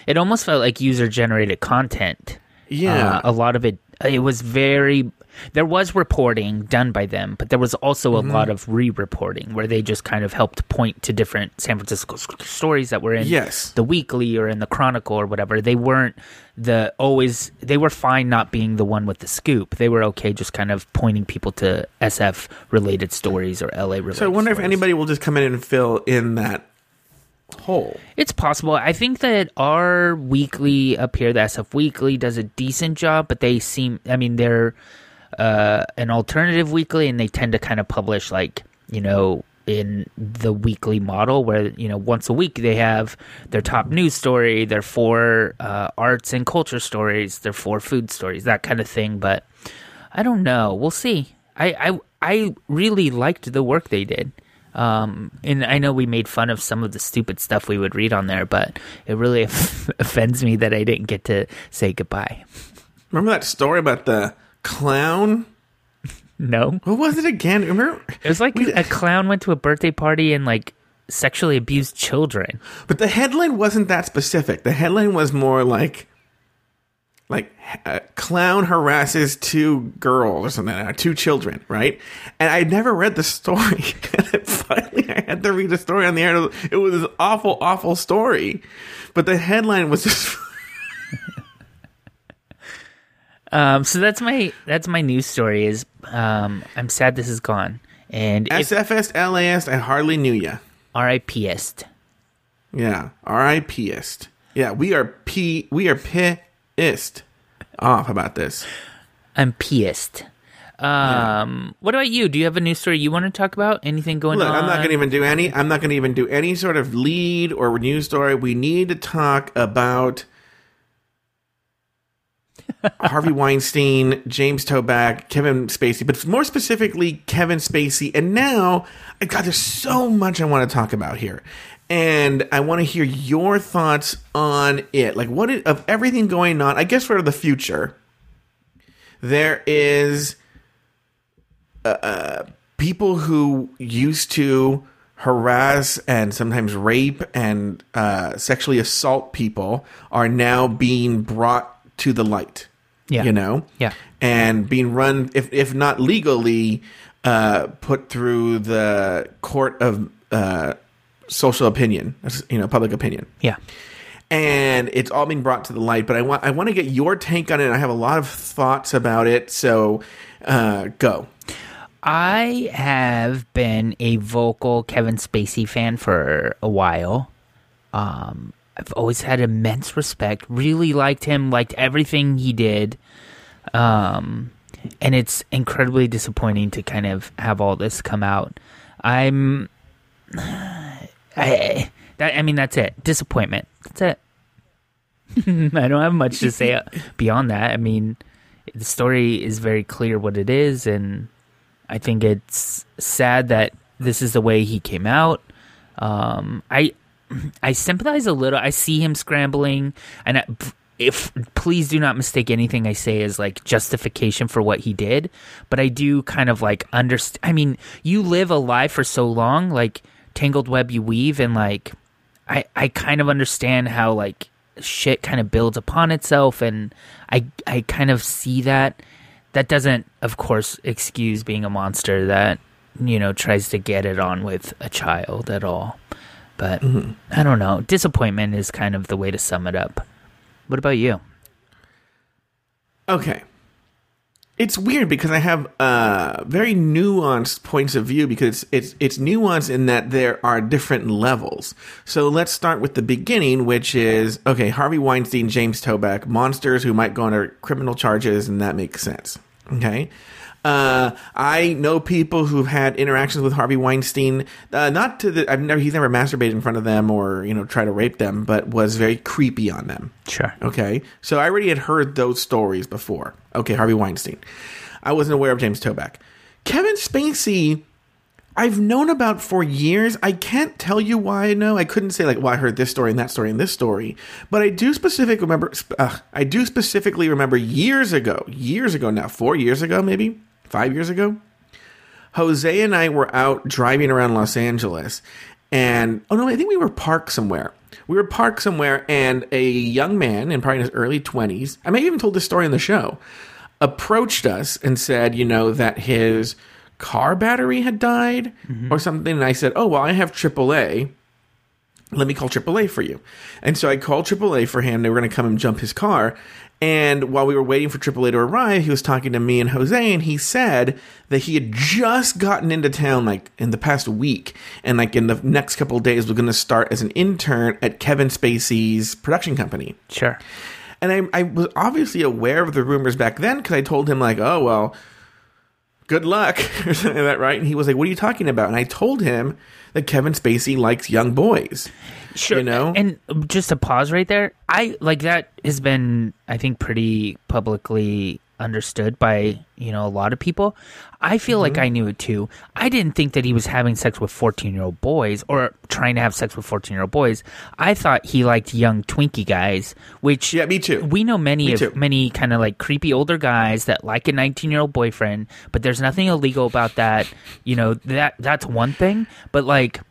It almost felt like user generated content. Yeah. Uh, a lot of it. It was very. There was reporting done by them, but there was also a Mm-hmm. lot of re-reporting where they just kind of helped point to different San Francisco s- stories that were in Yes. the weekly or in the chronicle or whatever. They weren't the always. They were fine not being the one with the scoop. They were okay just kind of pointing people to SF related stories or LA related. So I wonder if anybody will just come in and fill in that hole. It's possible. I think that our weekly up here, the SF Weekly, does a decent job, but they seem, I mean, they're uh, an alternative weekly and they tend to kind of publish, like, you know, in the weekly model where, you know, once a week they have their top news story, their four uh, arts and culture stories, their four food stories, that kind of thing. But I don't know. We'll see. I, I, I really liked the work they did. Um, and I know we made fun of some of the stupid stuff we would read on there, but it really offends me that I didn't get to say goodbye. Remember that story about the clown? No, What was it again? Remember? it was like a clown went to a birthday party and like sexually abused children. But the headline wasn't that specific. The headline was more like, like uh, clown harasses two girls or something, uh, two children, right? And I never read the story. finally, I had to read the story on the air. It was, it was this awful, awful story. But the headline was just. Um, so that's my that's my news story. Is um, I'm sad this is gone, and SFist, LAist, I hardly knew ya. RIPist. Yeah, R.I.P.ist. Yeah, we are P. We are pissed off about this. I'm pissed. Um, what about you? Do you have a news story you want to talk about? Anything going Look, on? I'm not going to even do any. I'm not going to even do any sort of lead or news story. We need to talk about Harvey Weinstein, James Toback, Kevin Spacey, but more specifically Kevin Spacey. And now, God, there's so much I want to talk about here, and I want to hear your thoughts on it. Like, what of everything going on? I guess for the future, there is people who used to harass and sometimes rape and uh, sexually assault people are now being brought to the light. Yeah. You know? Yeah. And being run, if, if not legally, uh, put through the court of uh, social opinion, you know, public opinion Yeah. and it's all being brought to the light. But I want I want to get your take on it. I have a lot of thoughts about it. So uh, go. I have been a vocal Kevin Spacey fan for a while. Um, I've always had immense respect. Really liked him. Liked everything he did. Um, and it's incredibly disappointing to kind of have all this come out. I'm. I, that, I mean, that's it. Disappointment. That's it. I don't have much to say beyond that. I mean, the story is very clear what it is, and I think it's sad that this is the way he came out. Um, I I sympathize a little. I see him scrambling, and I, if please do not mistake anything I say as like justification for what he did, but I do kind of like understand. I mean, you live a life for so long, like tangled web you weave, and like I I kind of understand how like shit kind of builds upon itself, and I I kind of see that. That doesn't, of course, excuse being a monster that you know tries to get it on with a child at all. But I don't know. Disappointment is kind of the way to sum it up. What about you? Okay. It's weird because I have uh, very nuanced points of view because it's it's nuanced in that there are different levels. So let's start with the beginning, which is okay. Harvey Weinstein, James Toback, monsters who might go under criminal charges, and that makes sense. Okay. Uh, I know people who've had interactions with Harvey Weinstein. Uh, not to the, I've never, he's never masturbated in front of them or you know try to rape them, but was very creepy on them. Sure. Okay, so I already had heard those stories before. Okay, Harvey Weinstein. I wasn't aware of James Toback. Kevin Spacey, I've known about for years. I can't tell you why I know. I couldn't say like, well, I heard this story and that story and this story, but I do specifically remember. Uh, I do specifically remember years ago, years ago now, four years ago, maybe five years ago. Jose and I were out driving around Los Angeles, and oh no, I think we were parked somewhere. We were parked somewhere, and a young man in probably his early twenties. I may have even told this story on the show approached us and said, you know, that his car battery had died mm-hmm. or something. And I said, oh, well, I have AAA. Let me call AAA for you. And so I called AAA for him. They were going to come and jump his car. And while we were waiting for AAA to arrive, he was talking to me and Jose, and he said that he had just gotten into town like in the past week, and like in the next couple days was going to start as an intern at Kevin Spacey's production company. Sure. And I, I was obviously aware of the rumors back then because I told him, like, oh, well, good luck, or something like that, right? And he was like, what are you talking about? And I told him that Kevin Spacey likes young boys. Sure. You know? And just to pause right there, I like that has been, I think, pretty publicly understood by you know a lot of people. I feel mm-hmm. like i knew it too. I didn't think that he was having sex with 14 year old boys or trying to have sex with 14 year old boys. I thought he liked young twinkie guys which yeah me too. we know many me of too. many kind of like creepy older guys that like a 19 year old boyfriend but there's nothing illegal about that. You know that that's one thing but like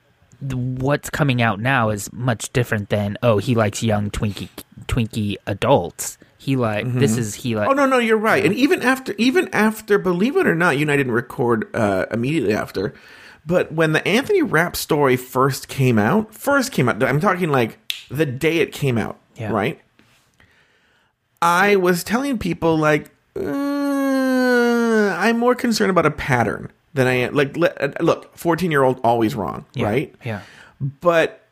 what's coming out now is much different than oh he likes young twinkie twinkie adults he like mm-hmm. this is he like. Oh no, no, you're right. And even after, even after, believe it or not, you and I didn't record uh, immediately after. But when the Anthony Rapp story first came out, first came out, I'm talking like the day it came out, yeah. right? I was telling people like, uh, I'm more concerned about a pattern than I am. Like, look, 14 year old always wrong, yeah. right? Yeah. But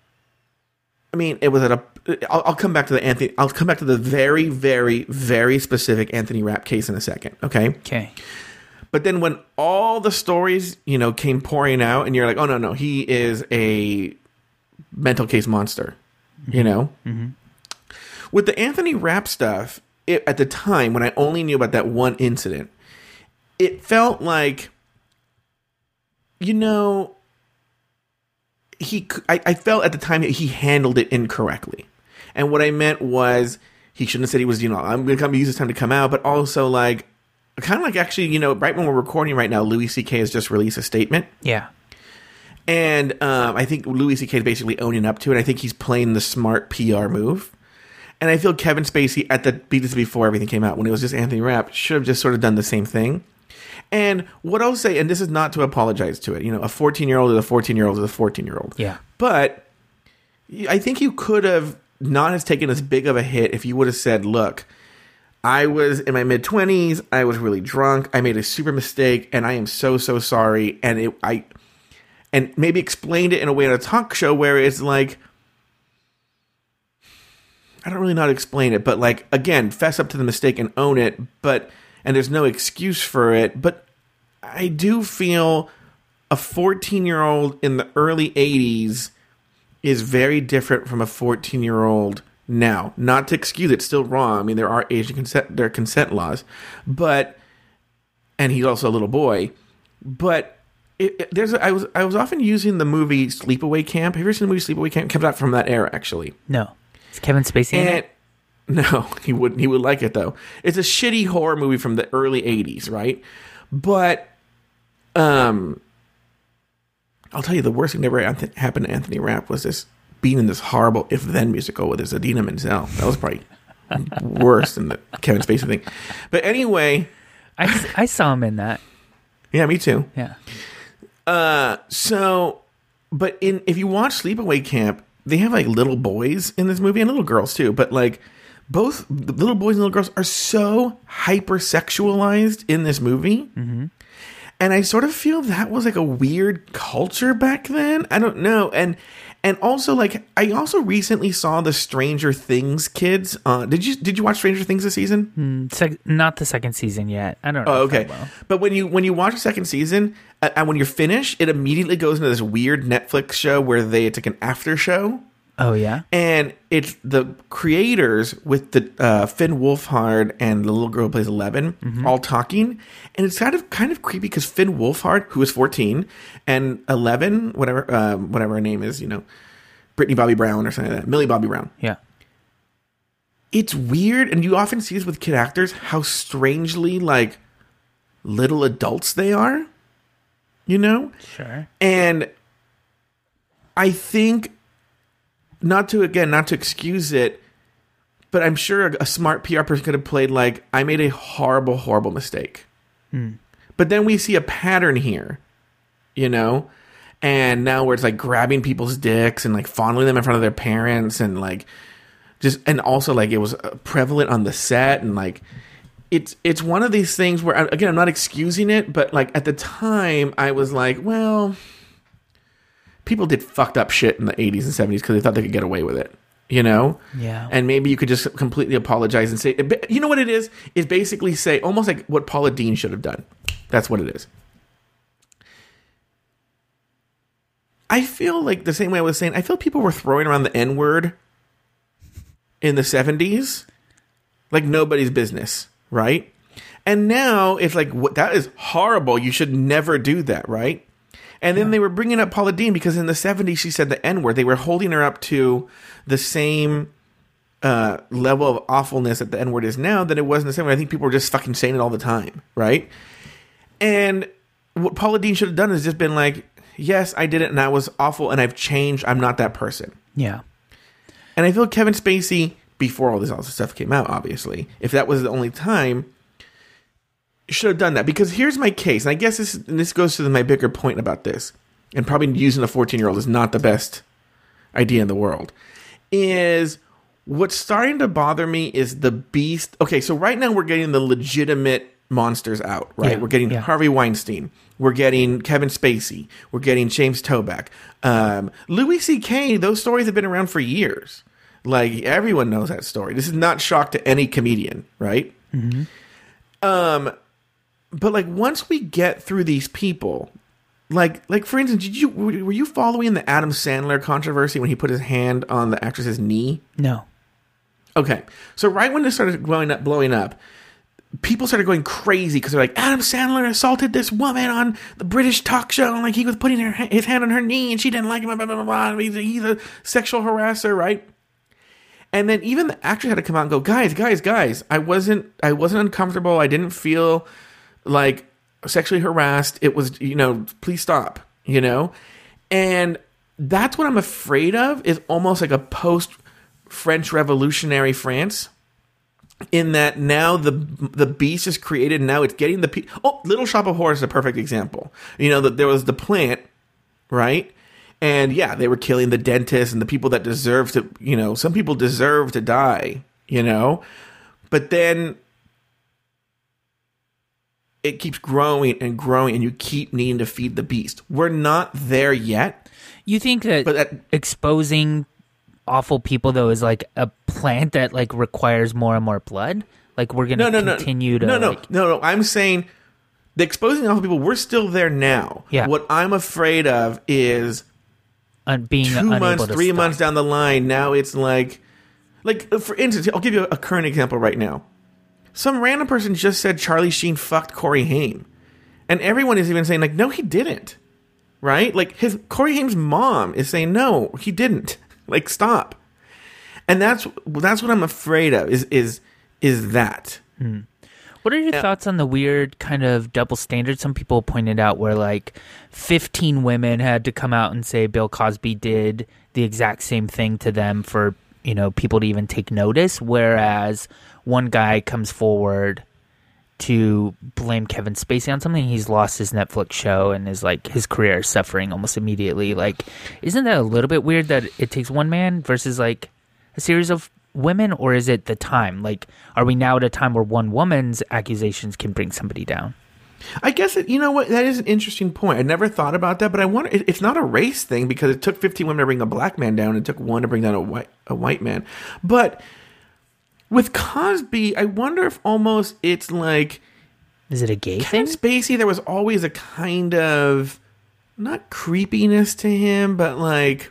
I mean, it was at a I'll, I'll, come back to the Anthony. I'll come back to the very, very, very specific Anthony Rapp case in a second. Okay. Okay. But then when all the stories, you know, came pouring out, and you're like, oh no, no, he is a mental case monster. Mm-hmm. You know. Mm-hmm. With the Anthony Rapp stuff, it, at the time when I only knew about that one incident, it felt like, you know, he I, I, felt at the time that he handled it incorrectly. And what I meant was he shouldn't have said he was, you know, I'm going to come use this time to come out, but also like, kind of like actually, you know, right when we're recording right now, Louis C.K. has just released a statement. Yeah. And um, I think Louis C.K. is basically owning up to it. I think he's playing the smart PR move. And I feel Kevin Spacey at the beat this before everything came out when it was just Anthony Rapp should have just sort of done the same thing. And what I'll say, and this is not to apologize to it, you know, a 14 year old is a 14 year old is a 14 year old. Yeah. But I think you could have not as taken as big of a hit if you would have said, look, I was in my mid 20s, I was really drunk, I made a super mistake, and I am so, so sorry. And it, I, and maybe explained it in a way in a talk show where it's like, I don't really know how to explain it, but like, again, fess up to the mistake and own it, but, and there's no excuse for it. But I do feel a 14 year old in the early 80s is very different from a 14 year old now. Not to excuse it, still wrong. I mean, there are age consent, there are consent laws, but and he's also a little boy. But it, it, there's a, I was I was often using the movie Sleepaway Camp. Have you ever seen the movie Sleepaway Camp? Comes out from that era, actually. No, it's Kevin Spacey. And, it? No, he wouldn't. He would like it though. It's a shitty horror movie from the early '80s, right? But um, I'll tell you, the worst thing that ever happened to Anthony Rapp was this being in this horrible If Then musical with his Idina Menzel. That was probably worse than the Kevin Spacey thing. But anyway, I, I saw him in that. Yeah, me too. Yeah. Uh, so, but in if you watch Sleepaway Camp, they have like little boys in this movie and little girls too. But like both the little boys and little girls are so hypersexualized in this movie. Mm-hmm. And I sort of feel that was like a weird culture back then. I don't know. And And also, like, I also recently saw the Stranger Things kids. Uh, did you did you watch Stranger Things this season? Sec- not the second season yet. I don't know. Oh, okay. But when you when you watch the second season, uh, and when you're finished, it immediately goes into this weird Netflix show where they it's like an after show, Oh yeah. and it's the creators with the uh, Finn Wolfhard and the little girl who plays 11 Mm-hmm. all talking, and it's kind of kind of creepy because Finn Wolfhard, who is 14, and 11, whatever um, whatever her name is, you know, Brittany Bobby Brown or something like that, Millie Bobby Brown. Yeah. It's weird, and you often see this with kid actors how strangely like little adults they are. You know, Sure. and I think not to again not to excuse it, but I'm sure a, a smart PR person could have played like I made a horrible, horrible mistake. But then we see a pattern here, you know, and now where it's like grabbing people's dicks and like fondling them in front of their parents and like just and also like it was uh, prevalent on the set and like it's it's one of these things where again I'm not excusing it, but like at the time I was like, well, people did fucked up shit in the 80s and 70s because they thought they could get away with it, you know? Yeah. And maybe you could just completely apologize and say, you know what it is? Is basically say almost like what Paula Deen should have done. That's what it is. I feel like the same way I was saying, I feel people were throwing around the N word in the 70s like nobody's business, right? And now it's like, what, that is horrible. You should never do that, right? And then they were bringing up Paula Deen because in the 70s she said the N word. They were holding her up to the same uh, level of awfulness that the N word is now than it was in the 70s. I think people were just fucking saying it all the time, right? And what Paula Deen should have done is just been like, yes, I did it and I was awful and I've changed. I'm not that person. Yeah. And I feel Kevin Spacey, before all this other stuff came out, obviously, if that was the only time, should have done that. Because here's my case, and I guess this and this goes to my bigger point about this, and probably using a 14 year old is not the best idea in the world. Is what's starting to bother me is the beast. Okay, so right now we're getting the legitimate monsters out, right? Yeah, we're getting yeah. Harvey Weinstein. We're getting Kevin Spacey. We're getting James Toback. Um, Louis C.K., those stories have been around for years. Like, everyone knows that story. This is not shock to any comedian, right? Um, but like, once we get through these people, like, like for instance, did you were you following the Adam Sandler controversy when he put his hand on the actress's knee? No. Okay, so right when this started blowing up, blowing up, people started going crazy because they're like, Adam Sandler assaulted this woman on the British talk show, and like he was putting her, his hand on her knee, and she didn't like him. Blah blah blah. blah. He's, a, he's a sexual harasser, right? And then even the actress had to come out and go, guys, guys, guys, I wasn't, I wasn't uncomfortable. I didn't feel like sexually harassed. It was, you know, please stop, you know? And that's what I'm afraid of is almost like a post French Revolutionary France. In that now the the beast is created, now it's getting the pe- oh Little Shop of Horrors is a perfect example. You know that there was the plant, right? And yeah, they were killing the dentist and the people that deserve to, you know, some people deserve to die, you know, but then it keeps growing and growing, and you keep needing to feed the beast. We're not there yet, You think that, but that exposing awful people though is like a plant that like requires more and more blood? Like we're gonna no, no, no, continue to no, no, like, no, no. I'm saying the exposing awful people. We're still there now. Yeah. What I'm afraid of is un- being two months, three stop. months down the line. Now it's like, like for instance, I'll give you a current example right now. Some random person just said Charlie Sheen fucked Corey Haim, and everyone is even saying like, no, he didn't. Right? Like his Corey Haim's mom is saying, no, he didn't. Like, stop. And that's that's what I'm afraid of. Is is is that? Hmm. What are your Yeah. thoughts on the weird kind of double standard some people pointed out where like 15 women had to come out and say Bill Cosby did the exact same thing to them for, you know, people to even take notice whereas one guy comes forward to blame Kevin Spacey on something. He's lost his Netflix show and is like his career is suffering almost immediately. Like isn't that a little bit weird that it takes one man versus like a series of women? Or is it the time? Like are we now at a time where one woman's accusations can bring somebody down? I guess it, you know what? That is an interesting point. I never thought about that, but I wonder it, it's not a race thing because it took 15 women to bring a black man down, and it took one to bring down a white a white man. But with Cosby, I wonder if almost it's like Is it a gay thing? Kevin Spacey. There was always a kind of not creepiness to him, but like,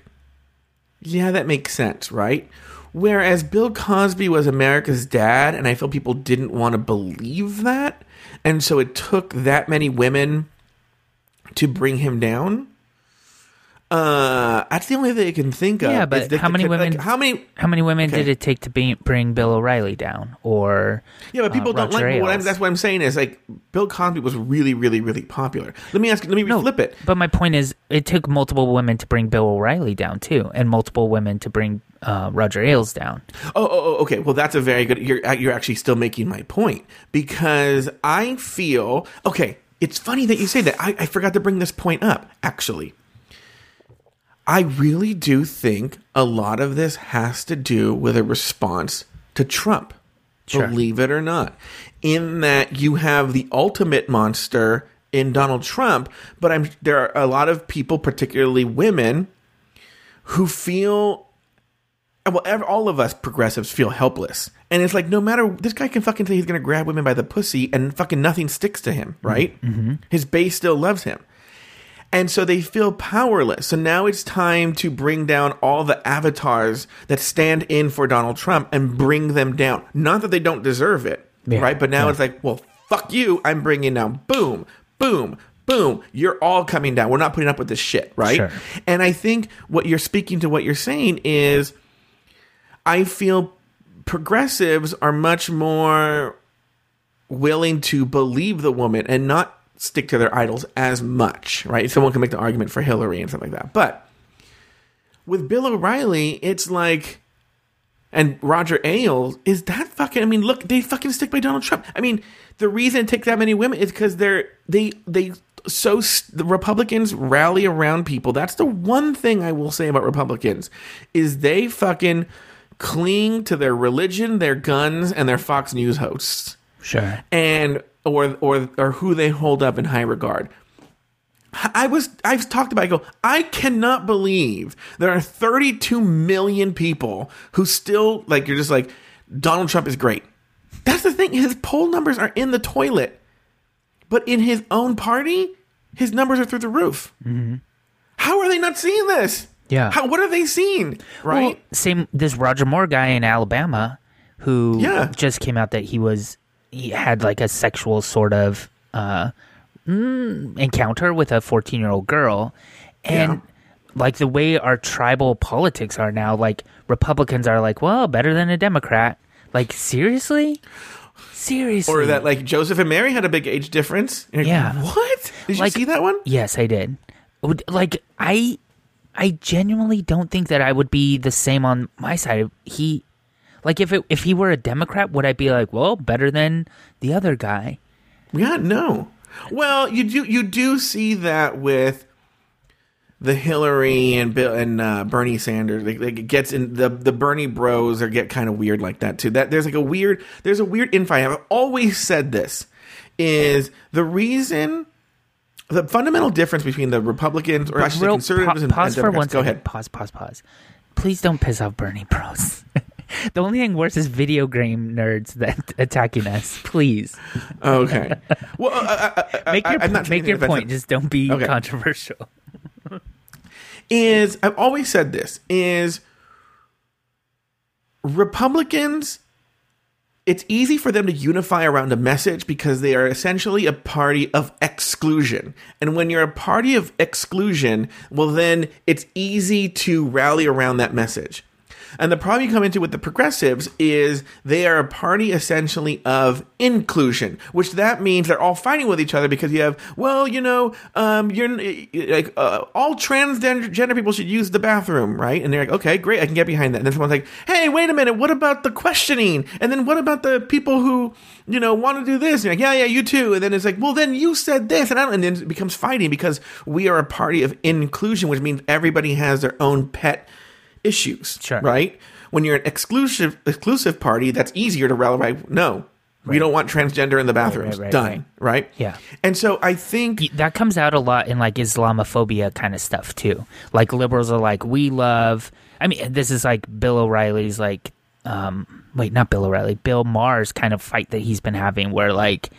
yeah, that makes sense, right? Whereas Bill Cosby was America's dad, and I feel people didn't want to believe that. And so it took that many women to bring him down. Uh, that's the only thing I can think of. Yeah, but how many like, women- How many? How many women Okay. did it take to be, bring Bill O'Reilly down? Or Yeah, but people uh, don't Roger like. What I'm, that's what I'm saying is like Bill Cosby was really, really, really popular. Let me ask. Let me No, flip it. But my point is, it took multiple women to bring Bill O'Reilly down too, and multiple women to bring uh, Roger Ailes down. Oh, oh, oh, okay. Well, that's a very good. You're uh, you're actually still making my point because I feel okay. It's funny that you say that. I, I forgot to bring this point up. Actually, I really do think a lot of this has to do with a response to Trump. Sure. Believe it or not, in that you have the ultimate monster in Donald Trump, but I'm there are a lot of people, particularly women, who feel well, all of us progressives feel helpless. And it's like, no matter, this guy can fucking say he's going to grab women by the pussy and fucking nothing sticks to him, right? Mm-hmm. Mm-hmm. His base still loves him. And so they feel powerless. So now it's time to bring down all the avatars that stand in for Donald Trump and bring them down. Not that they don't deserve it, Yeah, right? But now yeah. it's like, well, fuck you. I'm bringing down boom, boom, boom. You're all coming down. We're not putting up with this shit, right? Sure. And I think what you're speaking to, what you're saying is, I feel progressives are much more willing to believe the woman and not stick to their idols as much, right? Someone can make the argument for Hillary and stuff like that. But with Bill O'Reilly, it's like and Roger Ailes, is that fucking I mean, look, they fucking stick by Donald Trump. I mean, the reason it takes that many women is because they're they they so the Republicans rally around people. That's the one thing I will say about Republicans is they fucking cling to their religion, their guns, and their Fox News hosts Sure. and or or or who they hold up in high regard. I was I've talked about. I go. I cannot believe there are 32 million people who still like. You're just like Donald Trump is great. That's the thing. His poll numbers are in the toilet, but in his own party, his numbers are through the roof. Mm-hmm. How are they not seeing this? Yeah. How? What are they seeing? Right. Well, same this Roger Moore guy in Alabama who Yeah. just came out that he was he had like a sexual sort of uh mm, encounter with a 14 year old girl and Yeah. like the way our tribal politics are now like republicans are like well better than a democrat like seriously seriously or that like Joseph and Mary had a big age difference. Like, Yeah. What? Did Like- you see that one? Yes, I did. Like I, I genuinely don't think that I would be the same on my side. He, like if it if he were a Democrat, would I be like, well, better than the other guy? Yeah, no. Well, you do you do see that with the Hillary and Bill and uh, Bernie Sanders. Like, like it gets in the the Bernie Bros are get kind of weird like that too. That there's like a weird there's a weird infight. I've always said this is the reason. The fundamental difference between the Republicans or actually Real- conservatives pa- and, pause and for Democrats. one Go second. ahead. Pause. Pause. Pause. Please don't piss off Bernie Bros. the only thing worse is video game nerds that attacking us. Please Okay. Well, uh, make your not make your point. Just don't be Okay. controversial. is I've always said this is Republicans it's easy for them to unify around a message because they are essentially a party of exclusion. And when you're a party of exclusion, well then it's easy to rally around that message. And the problem you come into with the progressives is they are a party essentially of inclusion, which that means they're all fighting with each other because you have, well, you know, um, you're like uh, all transgender people should use the bathroom, right? And they're like, okay, great, I can get behind that. And then someone's like, hey, wait a minute, what about the questioning? And then what about the people who, you know, want to do this? And you're like, yeah, yeah, you too. And then it's like, well, then you said this, and I and then it becomes fighting because we are a party of inclusion, which means everybody has their own pet issues, Sure. right? When you're an exclusive exclusive party, that's easier to rally. Right? No, We don't want transgender in the bathrooms. right, Done. right. Right. Yeah. And so I think that comes out a lot in like Islamophobia kind of stuff too. Like liberals are like, we love. I mean, this is like Bill O'Reilly's like, um, wait, not Bill O'Reilly, Bill Maher's kind of fight that he's been having, where like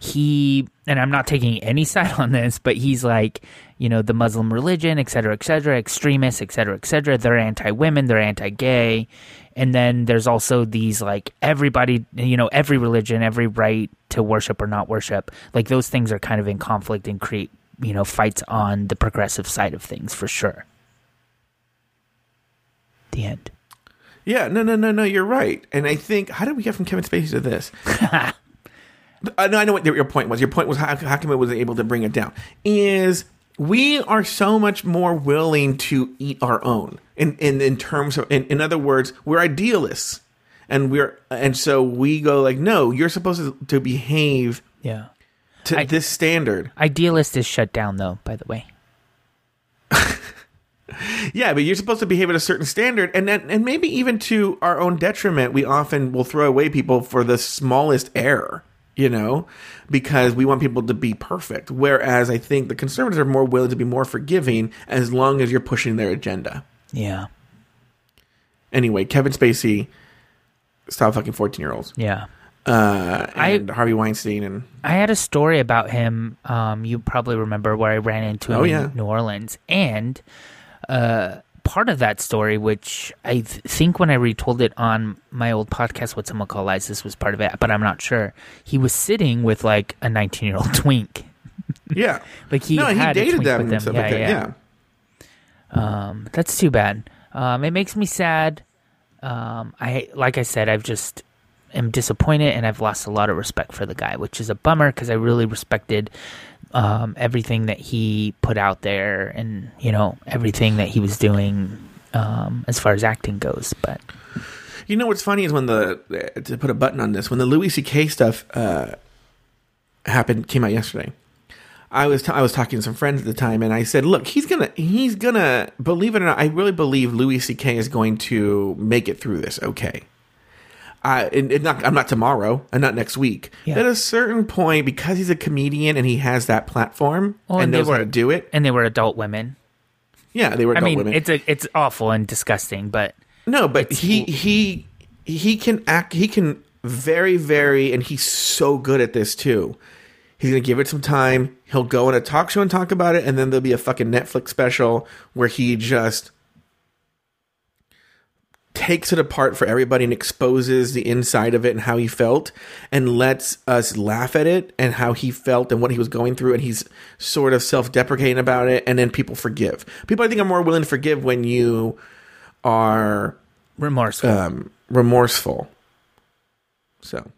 he and I'm not taking any side on this, but he's like, you know, the Muslim religion, et cetera, et cetera, extremists, et cetera, et cetera. They're anti-women, they're anti-gay, and then there's also these like everybody, you know, every religion, every right to worship or not worship, like those things are kind of in conflict and create, you know, fights on the progressive side of things for sure. The end. Yeah, no, no, no, no. You're right. And I think how did we get from Kevin Spacey to this? Uh, I know, I know what your point was. Your point was how, how come it was able to bring it down? Is we are so much more willing to eat our own in in, in terms of in, in other words, we're idealists, and we're and so we go like, no, you're supposed to, to behave Yeah. to I- this standard. Idealist is shut down though, by the way. Yeah, but you're supposed to behave at a certain standard, and then, and maybe even to our own detriment, we often will throw away people for the smallest error, you know, because we want people to be perfect. Whereas I think the conservatives are more willing to be more forgiving as long as you're pushing their agenda. Yeah. Anyway, Kevin Spacey, stop fucking fourteen year olds, Yeah. uh, I- Harvey Weinstein, and I had a story about him. Um, you probably remember where I ran into him Oh, in yeah. New Orleans, and uh, part of that story, which I th- think when I retold it on my old podcast, "What Someone Call Lies," this was part of it, but I'm not sure. He was sitting with like a 19 year old twink. yeah, Like he no, he dated them with them. Yeah, yeah. yeah. Um, that's too bad. Um, it makes me sad. Um, I like I said, I've just am disappointed, and I've lost a lot of respect for the guy, which is a bummer because I really respected um, everything that he put out there, and you know everything that he was doing um, as far as acting goes. But You know what's funny is when the to put a button on this when the Louis C.K. stuff uh, happened came out yesterday. I was t- I was talking to some friends at the time, and I said, "Look, he's gonna he's gonna believe it or not. I really believe Louis C.K. is going to make it through this. Okay, I and, and not I'm not tomorrow and not next week. Yeah. At a certain point, because he's a comedian and he has that platform Well, and and they knows how to do it. and they were adult women. Yeah, they were I mean, women. it's a it's awful and disgusting, but No, but he he he can act. He can very very, and he's so good at this too. He's gonna give it some time. He'll go on a talk show and talk about it, and then there'll be a fucking Netflix special where he just takes it apart for everybody and exposes the inside of it and how he felt and lets us laugh at it and how he felt and what he was going through and he's sort of self-deprecating about it and then people forgive people i think are more willing to forgive when you are remorseful. um, remorseful. So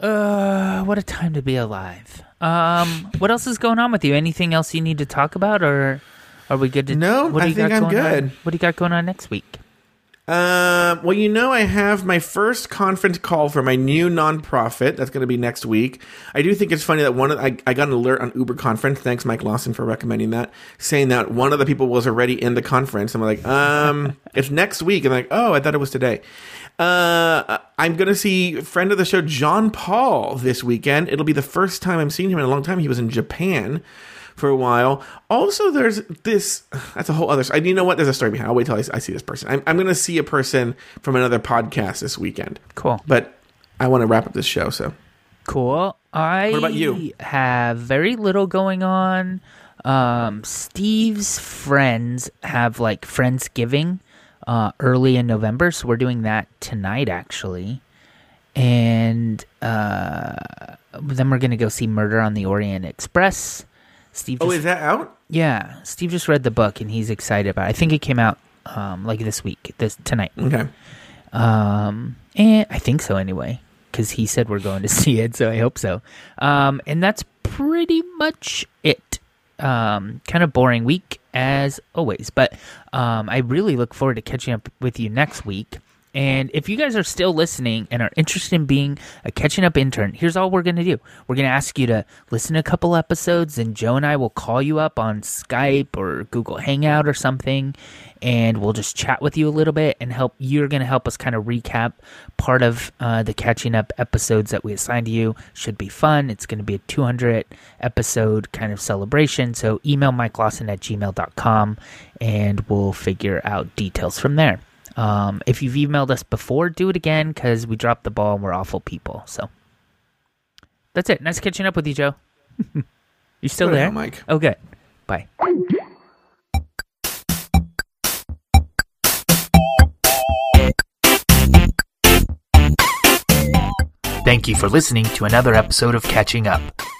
Uh, what a time to be alive. Um, what else is going on with you? Anything else you need to talk about, or are we good to? No, what do I think got I'm going good. On? What do you got going on next week? Um, well, you know, I have my first conference call for my new nonprofit. That's going to be next week. I do think it's funny that one of I, I got an alert on Uber conference. Thanks, Mike Lawson, for recommending that, saying that one of the people was already in the conference. I'm like, um, it's next week. And I'm like, oh, I thought it was today. Uh, I'm going to see friend of the show John Paul this weekend. It'll be the first time I'm seeing him in a long time. He was in Japan for a while. Also, there's this. That's a whole other. I you know what? There's a story behind. I'll wait till I, I see this person. I'm, I'm going to see a person from another podcast this weekend. Cool. But I want to wrap up this show. So Cool. I What about you? have very little going on. Um, Steve's friends have like Friendsgiving uh, early in November, so we're doing that tonight actually. And uh, then we're gonna go see Murder on the Orient Express. Steve, oh, is that out? yeah, Steve just read the book and he's excited about. it. I think it came out um, like this week, this tonight. Okay. Um, and I think so anyway, because he said we're going to see it, so I hope so. Um, and that's pretty much it. Um, kind of boring week as always, but um, I really look forward to catching up with you next week. And if you guys are still listening and are interested in being a catching up intern, here's all we're going to do. We're going to ask you to listen to a couple episodes, and Joe and I will call you up on Skype or Google Hangout or something, and we'll just chat with you a little bit and help. You're going to help us kind of recap part of uh, the catching up episodes that we assigned to you. Should be fun. It's going to be a 200 episode kind of celebration. So email Mike Lawson at gmail.com and we'll figure out details from there. Um, if you've emailed us before, do it again because we dropped the ball and we're awful people. So that's it. Nice catching up with you, Joe. you still there, now, Mike. Oh, good. Bye. Thank you for listening to another episode of Catching Up.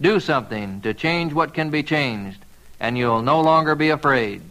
Do something to change what can be changed, and you'll no longer be afraid.